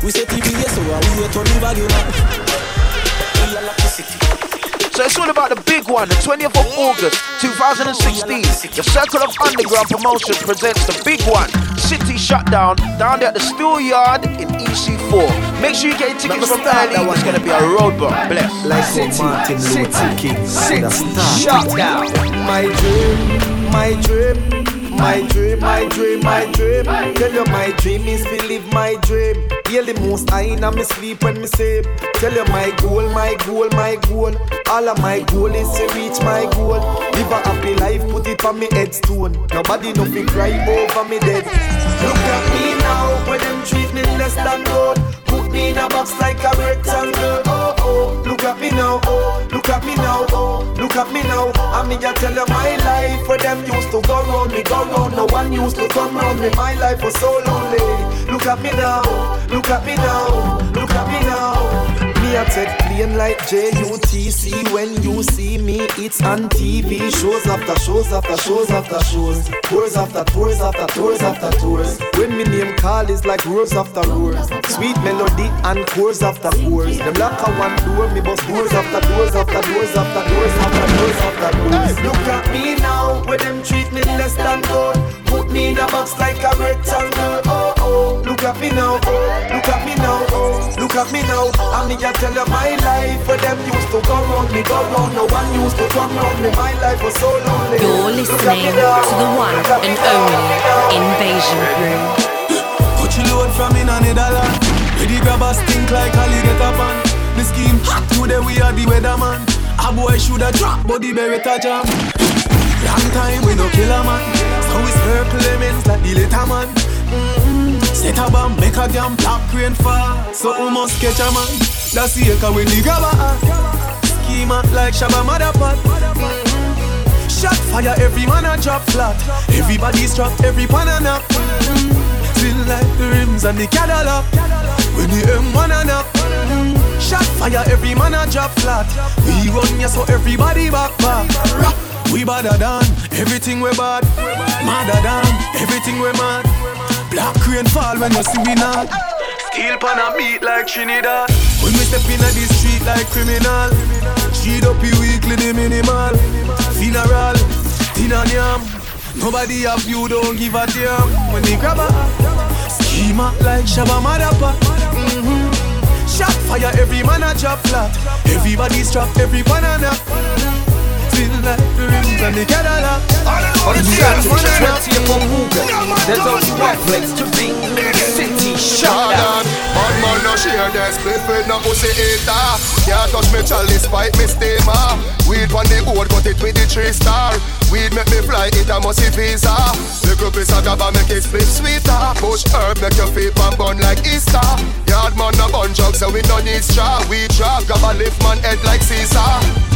We say TBS, so I will turn the value now. We are lucky city. So it's all about the big one, the 20th of August 2016. The Circle of Underground Promotions presents the big one, City Shutdown, down there at the Steel Yard in EC4. Make sure you get your tickets from early. That It's going to be a roadblock. Bless. Like City, Martin City, Luther King. City, Understand? Shutdown. My dream, my dream, my dream, my dream, my dream. Tell you my dream is to live my dream. Hear the most I in me sleep when me sleep. Tell you my goal, my goal, my goal. All of my goal is to reach my goal. Live a happy life, put it on me headstone. Nobody no fi cry over me dead. Look at me now, when them treat me less than gold. Put me in a box like a rectangle. Oh oh, look at me now. Oh, at me now. Oh, look at me now. I mean, I tell you my life where them used to go round me, go round. No one used to come round me. My life was so lonely. Look at me now. Look at me now. Look at me now. Me a take plane like J-U-T-C When you see me, it's on TV Shows after shows after shows after shows. Tours after tours after tours after tours. When me name call is like roars after roars Sweet melody and chords after chords. Them lock a one door, me bust doors after doors after doors after doors after doors after doors. Look at me now, where them treat me less than good Put me in a box like a rectangle. oh, look at me now, oh, look at me now, oh, look at me now I mean I tell you my life Where them used to go round me, go round No one used to come round me My life was so lonely You're listening to the one and only Invasion Crew. Put your load from in a Netherland. Ready grab a stink like alligator pan. The scheme hot today we are the weatherman. A boy shoulda drop, but the beretta jam. Long time we no kill a man. So we circle lemons like the later man. Mm-hmm. Set a bomb, make a damn black rain fall. So we must catch a man. That's the echo when the grabber act. Schema like Shabba Motherpot. Shot fire, every man a drop flat. Everybody's trapped, every pan a knock. Mm-hmm. Feel like the rims and the Cadillac. When the M1 a. Mm-hmm. Shot fire, every man a drop flat. We run ya so everybody back back. We badder than everything we bad. Madder than everything we mad. Black rain fall when you see we not. Steel pan a beat like Trinidad. When we step in the street like criminal. Cheat up you weekly the minimal. Funeral, and yam. Nobody have you don't give a damn. When they grab a schema like Shabba Madapa. Mm-hmm. Shot fire, every man a drop flat. Everybody's trapped, every banana. Feel like the rims and the Cadillac. On Saturday, 20th of August, there's only one place to be. City Shutdown. Bad man no share the split with no pussy eater Can't touch me chalice fight me steamer Weed on the board cut it with the three star Weed make me fly it a must visa. Little piece of grabber make it split sweeter. Push herb make your feet pan bun like Easter. Yard man no bun jug so we no need straw. We drop grab a lift man head like Caesar.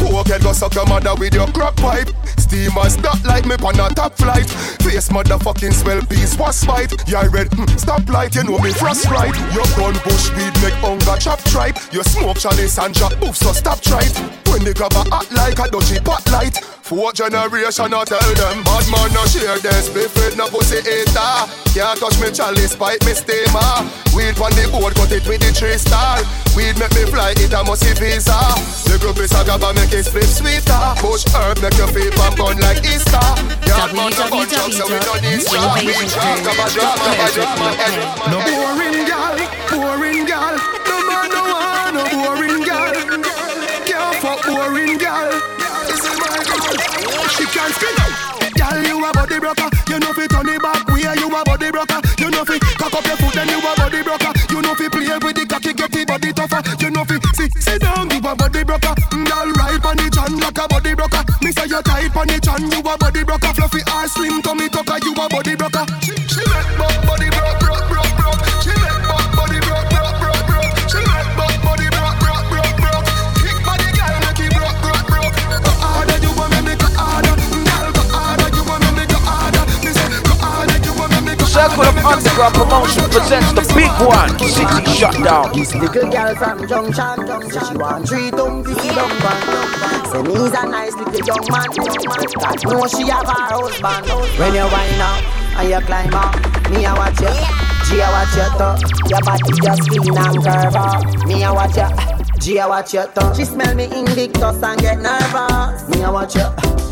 Poke head go suck your mother with your crack pipe. Steamers not like me on a top flight. Face motherfucking swell piece was fight Yeah red mm, stop light you know me frost right Your gun bush weed make hunger chop tripe. You smoke chalice and drop boof so stop tripe. When they grab a hot like a dodgy pot light Four generation I tell them Bad man no share them Split with no pussy eater. Can't touch me chalice pipe me steamer. Weed on the board cut it with the three star. Weed make me fly it a must visa. The group is a grabber make it split sweeter. Push herb make your feet pan bun like Easter. Yard man no bunch up so we no need straw We drop grabber drop grabber drop my head No boring gal, boring gal. No man no want no boring gal. Can't fuck boring gal. She can't spin out. Gal, you a body broker. You know fi turn it back way. You a body broker. You know fi cock up your foot then you a body broker. You know fi play with the cocky get the body tougher. You know fi sit sit down you a body broker. Mm, Gal right on the chan like a body broker. Me say you tight on the chan you a body broker. Fluffy or slim tummy tucker you a body broker. She, she make body broke Underground Promotion presents the big one, City Shutdown. This little girl from Junction, say she want three to see dumb man. Say me's a nice little young man, God know she have her husband. When you wind up and you climb up, me a watch you, G a watch you too. Your body just clean and curve up. Me a watch you, G a watch you too. She smell me Invictus and get nervous. Me a watch you.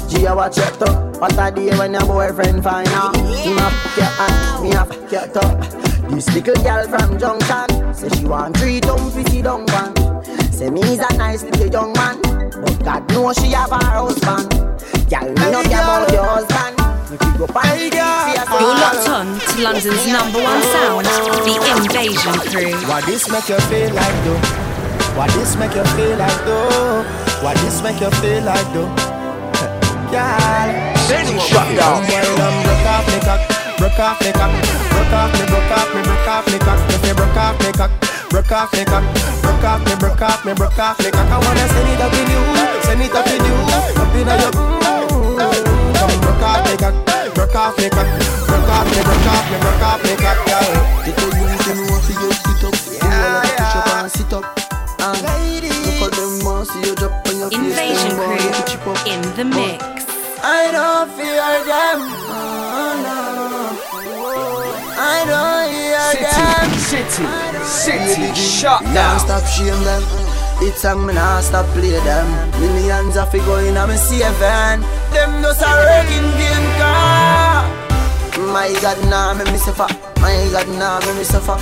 G a watch you too. What a day when your boyfriend find out. Him a fuck your hand, me a fuck your too. This little girl from Junction Say she want three dumb pretty dumb one Say me's a nice little young man But God knows she have her husband Girl, me no care about your husband You're locked on to London's number one sound, the Invasion Crew. Why this make you feel like though? Why this make you feel like though? Why this make you feel like though? Girl, City Shutdown. Well, um, broke off me cock, broke off me cock, broke off me, broke off me, broke off me cock. If you broke off me cock, broke off me cock, broke off me, broke off me, broke off me cock. I wanna send it up in you, send it up in you, up in your. Come broke off me cock, broke off me cock, broke off me, broke off me, broke off me cock, girl. Get the youth and want to get sit up, you wanna push up and sit up. And look at them want see you drop on your Invasion them want you to chip crew in the mix. I don't fear them. Oh, no. I don't hear them. City, city, shut Nah down. stop shame them. It's a me nah stop play them. Millions of it going on me saving. Them just a working game car. My God, nah me me suffer. My God, nah me me suffer.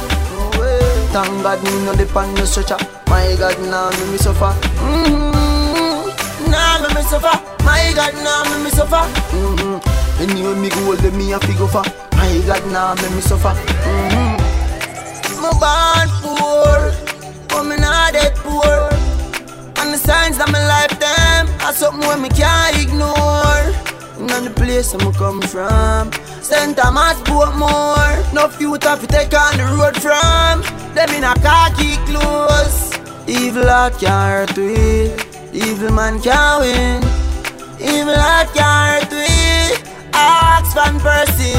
Thank God me no depend no stretcher. My God, nah me me suffer. Mm-hmm. Nah me me suffer. My God, nah me me suffer. Mm-hmm. Anyway me go hold me a figure for. My God, nah me me suffer. Mm-hmm. Me born poor, but me not that poor. And the signs that my life them are something when me can't ignore. And the place I'm come from, St. Thomas Portmore. No future fi take on the road from. Them in a khaki clothes. Evil heart can't hurt we. Evil man can't win. Evil heart can't hurt we. Ask Van Persie.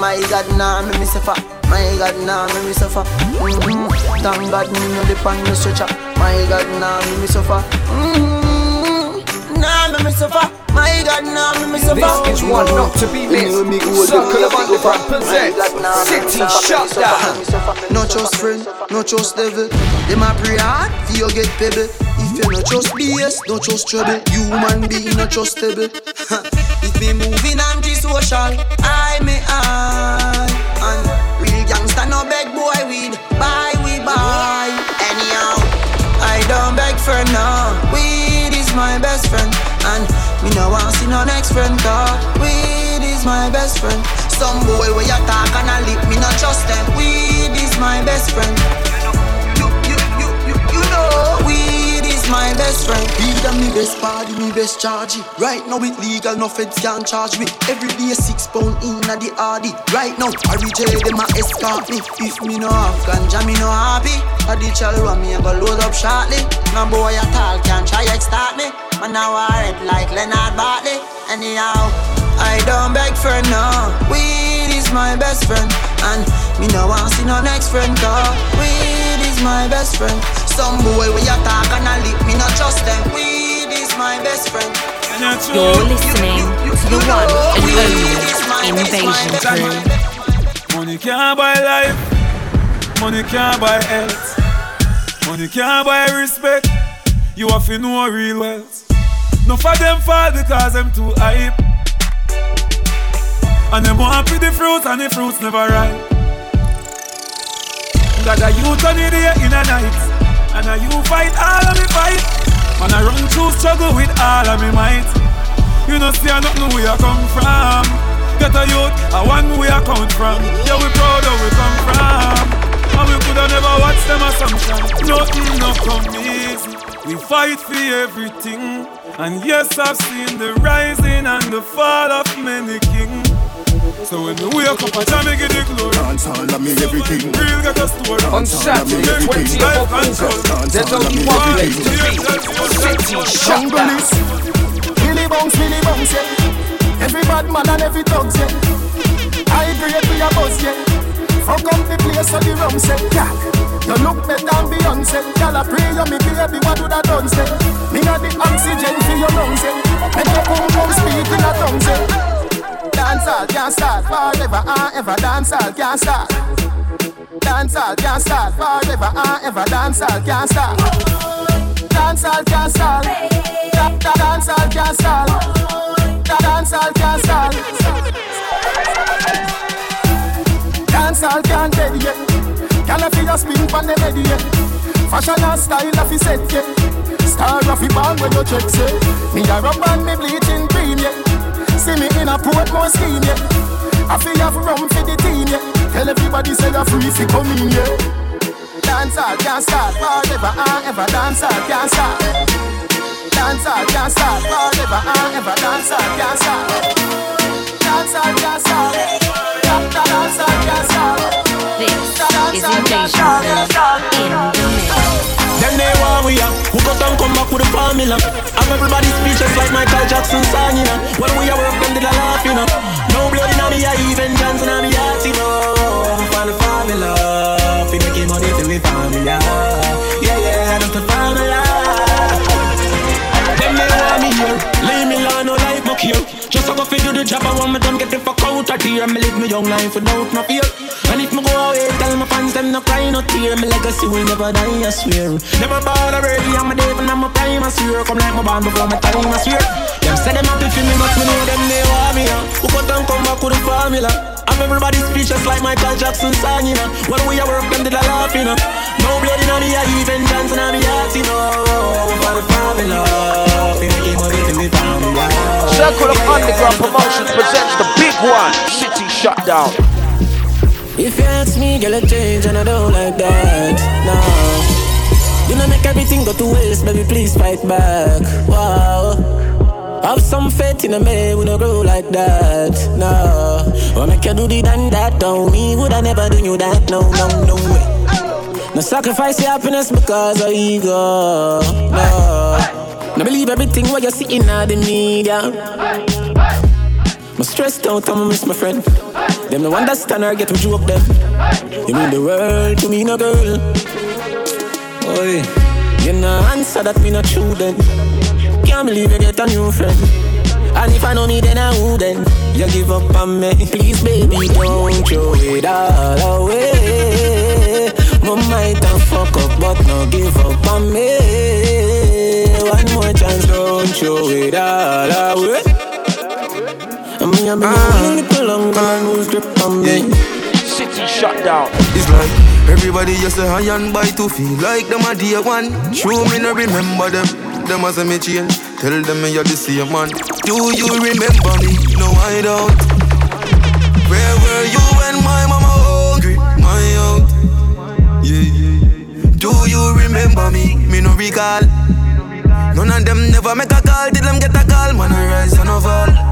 My God, nah, me me suffer. My God, nah, me me suffer. Mm-hmm. Thank God, me no depend no stretcher. My God, nah, me me suffer. Mm-hmm. Nah, me me suffer. My God, nah, me me suffer. This is one not to be missed. Circle of Underground presents City Shut Down. No trust friend, no trust devil. Them a pray hard, for you get pebble. If you no trust BS, no trust trouble. Human being no trustable. if me moving anti-social, I may I. And real gangster no beg boy weed, buy we buy. Anyhow, I don't beg for no. My best friend, and me no want see no next friend. Cause weed is my best friend. Some boy where you talk and I lip, me not trust them. Weed is my best friend. Is my best friend. Weed and me best body, me best charge. Right now it legal, no feds can charge me. Every day six pound in a the hardy. Right now, I reject them a escort me. If me no have ganja, me no happy. I the chalwa me a go load up shortly. No boy at all can try extort me. Man now I red like Leonard Bartley. Anyhow, I don't beg for no. Weed is my best friend, and me no want see no next friend. Cause weed is my best friend. Some boy where you talk and I lip, me not trust them. Weed is my best friend. You're listening to the one and only Invasion Crew. Money can't buy life, money can't buy health, money can't buy respect. You have to know real wealth. No for them fall because them too hype. And them want to the fruit and the fruits never ripe. Got a youth on the day in a night, and you fight all of me fight. And I run through struggle with all of me might. You know see I don't know where I come from. Get a youth, I one where I come from. Yeah, we proud of where we come from. And we coulda never watch them assumption. Nothing no come easy. We fight for everything. And yes, I've seen the rising and the fall of many kings. So when we wake up, I try me get the glory. Dance all of me everything. Real get a story. On Saturday, 20th of August, there's only one place to be. City Shut Billy bounce, Billy bounce, yeah. Every bad man and every dog, yeah. I agree with your boss, yeah. Fuck up the place so the rum say, yeah. You look better than Beyonce. Y'all a pray you me baby, what would I done say? Me got the oxygen for your lungs, yeah. Make your boom boom speak in a tongue, say. Dancehall can't start forever and ever. Dancehall can't start. Dancehall can't start forever and ever. Dancehall can't start. Dancehall can't start. Da- da- Dancehall can't start. Da- Dancehall can't start. Dancehall can't dead yet. Gyal a fi a spin pon the ready yet. Fashion and style a fi set yet. Star a fi band when you check say. Me a rub and me bleaching cream yet. See me in a Portmore scheme yet. I fi have rum for the team yet. Tell everybody say you're free fi come in yet. Dancehall can't start forever and ever. Dancehall can't start. Dancehall can't start forever and ever. Dancehall can't start. Dancehall can't start. Da- da- This is Invasion in the mix. Them they want we are. Who got and come back with a formula. I'm everybody speechless like Michael Jackson song, you know. When we are work, them did a laugh, you know. No blood in me, I even Johnson in me heart, you know. Find the formula. We making money to we formula. Yeah, yeah, that's the formula. Them they want me here. Leave me alone, no life, no care. Just a go fi do the job, I want me done get the fuck out of here. Me live me young life without no fear. And if me go away, tell my fans them no cry, no tear. My legacy will never die, I swear. Never ball already, I'm a devil, I'm a prime, I swear. Come like my band before my time, I swear. Them say them happy for me, but me know them they want me. Uh. Who got them come back with the formula? I'm everybody speechless like Michael Jackson song, you know. When we are work, them did a laugh, you know. No blood in me, I even in me heart, you know. For the formula, we making money to me formula. Circle of Underground Promotions presents the big one, City Shutdown. If you ask me, girl, I change and I don't like that. No. You know, make everything go to waste, baby, please fight back. Wow. Have some faith in a man, we don't grow like that. No. Or make you do the done that, don't me. Would I never do you that? No, no, no way. No sacrifice your happiness because of ego. No. No believe everything what you see in the media. I'm stressed out, I'ma miss my friend. Them no understand or get to joke them. You mean the world to me, no girl. Oi, you no answer that me not true then. Can't believe you get a new friend. And if I know me, then I wouldn't. You give up on me, please, baby, don't throw it all away. My might have fuck up, but no give up on me. One more chance, don't throw it all away. I mean, I've been ah. a little longer, lose grip on me. City shut down. It's like everybody just say high and buy to feel like them a dear one. True, me no remember them. Them as a me change. Tell them me you're the same man. Do you remember me? No, I don't. Where were you when my mama hungry? My out. Yeah, yeah. Do you remember me? Me no recall. None of them never make a call. Did them get a call? Man, I rise and I fall.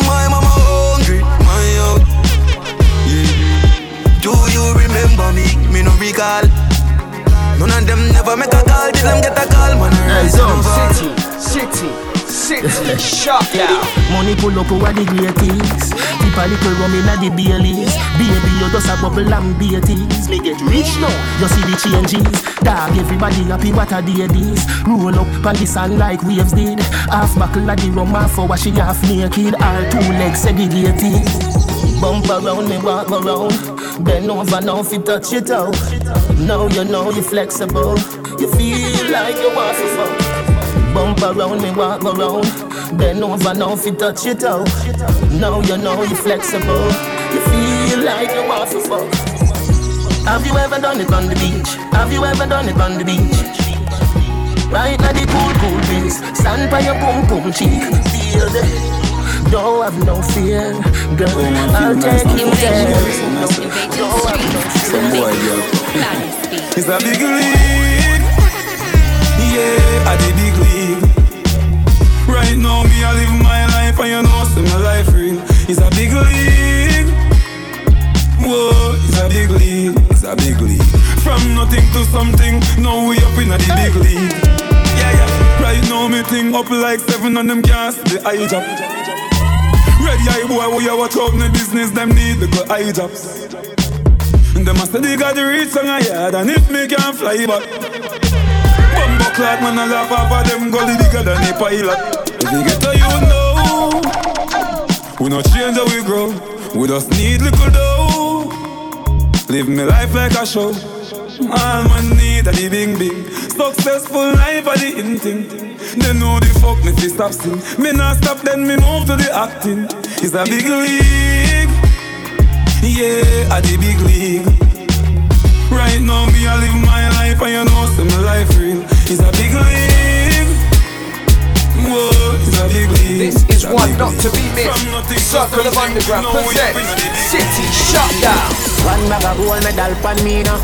you remember me? Me no recall. None of them never make a call. Did them get a call? Man, rise and fall. City, city, city, [laughs] shut down. Money pull up over the greatest. Keep a little rum inna the Baileys. Baby, you just a bubble and beaties. Me get rich now. You see the changes. Dog, everybody happy. What a day this. Roll up on the sand like waves did. Half buckle of the rum, half for she half naked. All two legs segregated. Bump around me, walk around. Bend over now if you touch it out. Now you know you're flexible. You feel like you want to fuck. Bump around me, walk around. Bend over now if you touch it out. Now you know you're flexible. You feel like you want to fuck. Have you ever done it on the beach? Have you ever done it on the beach? Right now the cool, cool breeze. Stand by your boom, boom cheek. Feel the don't have no fear, girl. I'll take you there. Don't have no fear. It's a big league. Yeah, I the big league. Right now, me, I live my life, and you know, see my life real. It's a big league. Whoa, it's a big league. It's a big league. From nothing to something, now we up in the big league. Yeah, yeah. Right now, me thing up like seven on them cans, the eye job. Ready eye boy, you watch out in the business, them need the good eye jobs. And them must they got the reach on a yard, and if me can't fly back. Bumbo clock, man, I laugh off of them gully bigger than the pilot. If you get to you know, we not change how we grow, we just need little dough. Live me life like a show. All man need a the big big Successful life are the in They know the fuck me fi stop sing Me not stop then me move to the acting It's a big league Yeah, a the big league Right now me I live my life and you know see my life real It's a big league. Whoa, it's a big league. This is one not to be missed. Circle of Underground presents City Shutdown. One bag of gold medal pan me now.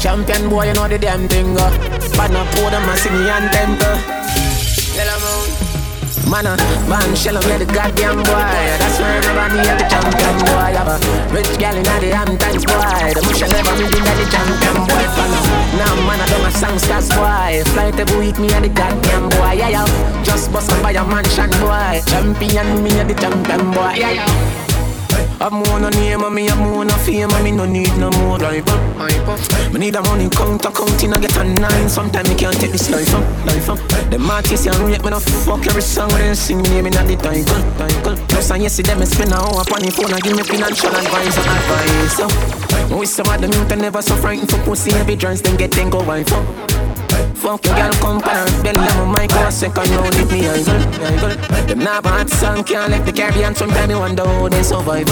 Champion boy, you know the damn thing. Uh. But now pour them and sing Man, uh, man, shell of the goddamn boy. That's where everybody at the champion boy. Have a rich gal in the Hamptons boy. The bush never been in the champion boy. Now, man, I don't a songsters boy. Flight every week, me and the goddamn boy. Yeah, yeah. Just bust up by a mansion boy. Champion, me and the champion boy. Yeah, yeah. I'm more no name and me I'm more no fame and me no need no more life up. Me need a money count counting I get a nine. Sometimes me can't take this life up, life up. The artists and rate me no fuck every song they sing me me not the title, title. Plus I see them spend a hour upon the phone and give me financial advice and advice. Oh. So, with some of them youth never so frightened for pussy every joints then get then go wife up. Fuck your girl, come pan Belly on my mic, second round with me, go, Them not bad song, can't let the Caribbean Sometimes me wonder how they survive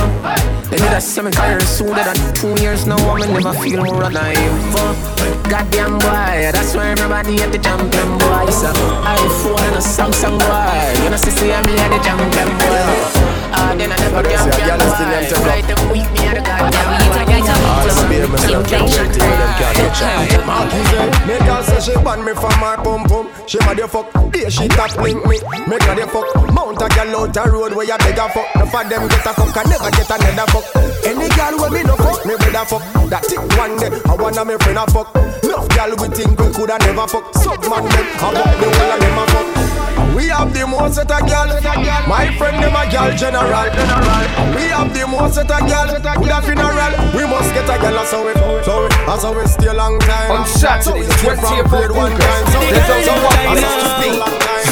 They need a seven career sooner than two years now I never feel more alive Goddamn boy, that's why everybody at the champion boy It's a uh, iPhone and a Samsung boy. You know, see, see, I'm at the champion boy Ah, then I never get boy Right, them weak me at the goddamn boy Make her say she ban me from my pum pum. She mad you fuck, yeah she tap link me. Make her the fuck, mount a girl out the road where you beg a fuck. Enough of them get a fuck and never get another fuck. Any girl with me no fuck, me better fuck. That tick one day, I wanna me friend a fuck. Enough girl we think we coulda never fuck. Sub man them, I fuck the whole of them a fuck. We have the most set a girl. My friend them a girl general. We have the most set a girl. With a funeral, we must get a girl. So we, so we, so we stay a long time. On Saturday, the 20th of August, there's only one place to be.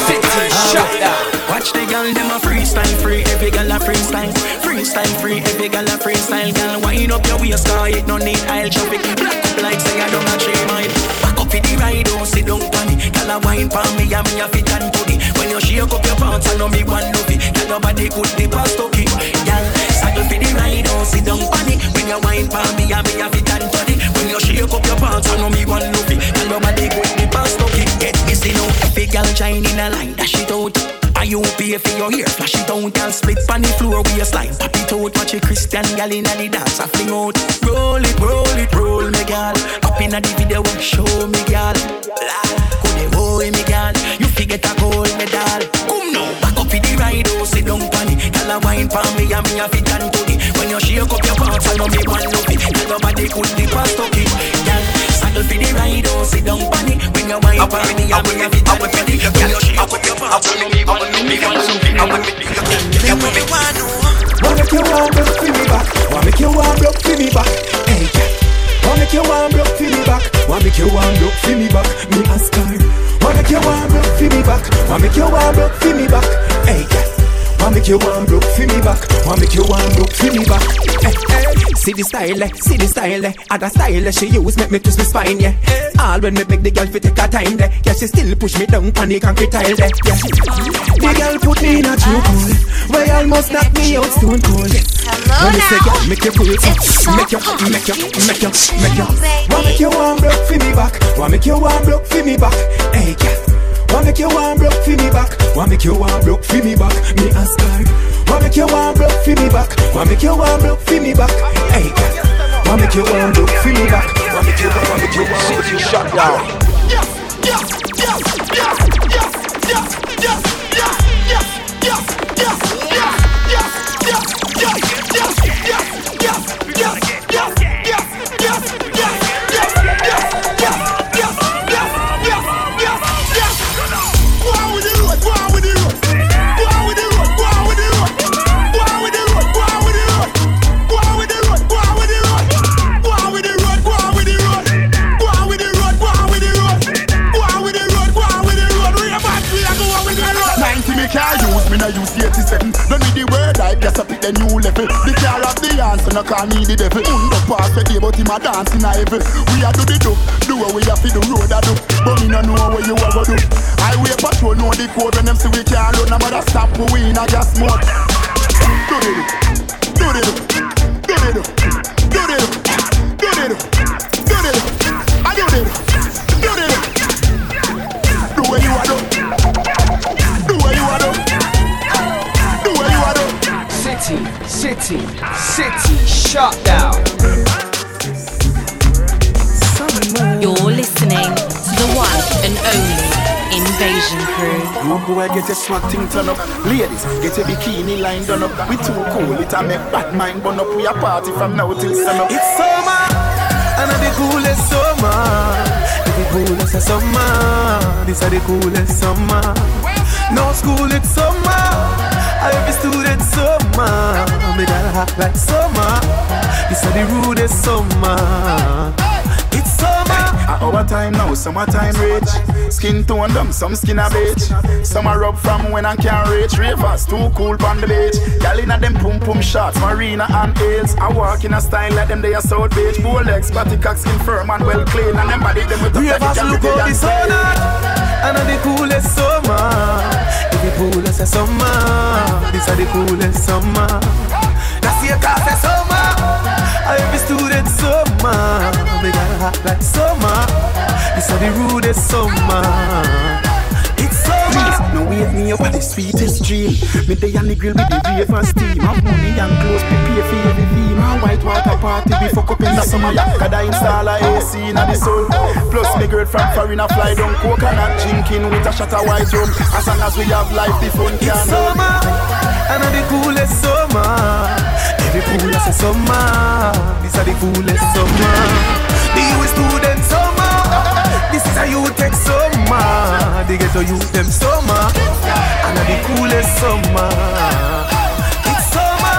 City Shutdown. Watch the girl, them a freestyle free, every girl a freestyle. Freestyle free, every girl a freestyle. Girl, wind up your waist, car it no need aisle traffic. Black up like say I don't a three mile. Up for the ride, don't sit down for me. Girl a wine for me, and me a fit and body. When you shake up your pants, I know me one love it. Girl, your body good, the past okay. Girl, saddle for the ride, don't sit down for me. When you wine for me, and me a fit and body. When you shake up your pants, I know me one love it. Girl, your body good, the past okay. Get know, if a girl in a line, dash it out. Are you pay for your ear? Flash it out and split on the floor slime. Pop it out, watch a Christian gal in the dance. I fling out. Roll it, roll it, roll me gal. Up in the video, show me gal. Could they hold me gal? You forget a gold medal. Come now, back up for the ride, oh, sit down it. Gal a wine for me and me a fit and to When you shake up your pants, I know me one love it. Gal your body could the past okay. Gal, saddle for the ride, oh, sit down pan it. When you wine for me and me a fit and to When you shake up your pants, I know me one love it. Gal, saddle for the ride, oh, sit down pan it. Wanna make you want block for me back? Wanna make you want block for me back? Hey, yeah. Wanna make you want block for me back? Wanna make you want block for me back? Me ask her. Wanna make you want block for me back? Wanna make you want block for me back? Hey, yeah. Wanna make you want block for me back? Wanna make you want block for me back? Hey, hey. See the style, eh? see the style, eh? other style eh? she use make me twist my spine, yeah. All when me make the girl fi take her time, there. Yeah, she still push me down on the concrete tile. Yeah. The girl put me in a true cold, where almost knock me out stone cold. When me say girl, make you cool, so make you, make you, make you, make you. Wanna make you want block for me back? Wanna make you want block for me back? Hey, girl. Wanna make you want block for me back? Wanna make you want block for me back? Me ask her. Why make you want broke for me back? Why make you want broke for me back? Hey, why make you want broke for me back? Why make you want, why make you want, make you shut down? Yes, yes, yes, yes, yes, yes, yes. New level. The car of the answer no call me the devil. Mundo pass the day but him a dance in a heaven. We a do the do, do what we a fi the road a do. But me no know what you ever do. Highway patrol know the code when them see we can't run No matter stop we in a gas mode. Do the do, do the do, do the do, do the do, do the do City, city shut down. You're listening to the one and only Invasion Crew. You boy get your smart thing turn up. Ladies, get your bikini line done up. We too cool, it a make bad mind burn up. We a party from now till sun up. It's summer, and the coolest summer. The coolest summer. This is the coolest summer. No school, it's summer. Every student summer. Me gotta act like summer. This is the rudest summer. It's summer. At our time now, summertime rich. Skin tone them, some skin a beach. Summer rub from when I can't reach. Ravers too cool on the beach. Gal inna them pum pum shots, marina and ales. I walk in a style like them they are South Beach. Bolex, body cock skin firm and well clean, and them body them with a Ravers look how the sun hot. And the coolest summer. Every coolest summer. This is the coolest summer. That's your of summer. Every student summer. We gotta act like summer. This is the rudest summer. It's summer. No wake me up at the sweetest dream. Me day on the grill with the ravers team. Have money and clothes prepare for every theme. A white water party we fuck up in the summer. Cause I install a AC in the sun. Plus me girl from foreign a fly down coconut drinking with a shot of white rum. As long as we have life, the fun It's summer, and the coolest summer. Every coolest summer. This is the coolest summer. The student summer. This is a you take summer. They get to use them summer, and the coolest summer. It's summer.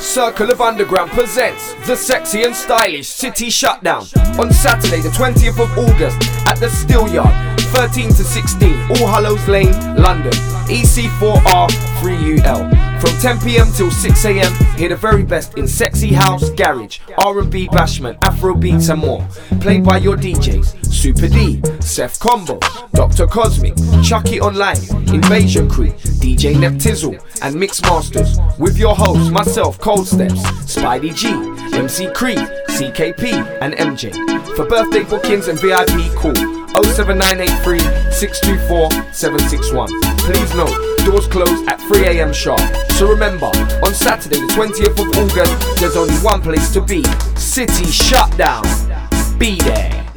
Circle of Underground presents the sexy and stylish City Shutdown on Saturday, the 20th of August at the Steelyard, 13 to 16, All Hallows Lane, London, EC4R 3UL. From 10 pm till 6 am, hear the very best in sexy house, garage, R&B, bashment, Afro beats, and more. Played by your DJs Super D, Seth Combo, Dr. Cosmic, Chucky Online, Invasion Crew, DJ Neptizzle, and Mix Masters with your hosts, myself, Cold Steps, Spidey G, MC Creed, CKP, and MJ. For birthday bookings and VIP, call 07983 624 761. Please note, doors close at 3 am sharp. So remember, on Saturday, the 20th of August, there's only one place to be City Shutdown. Be there.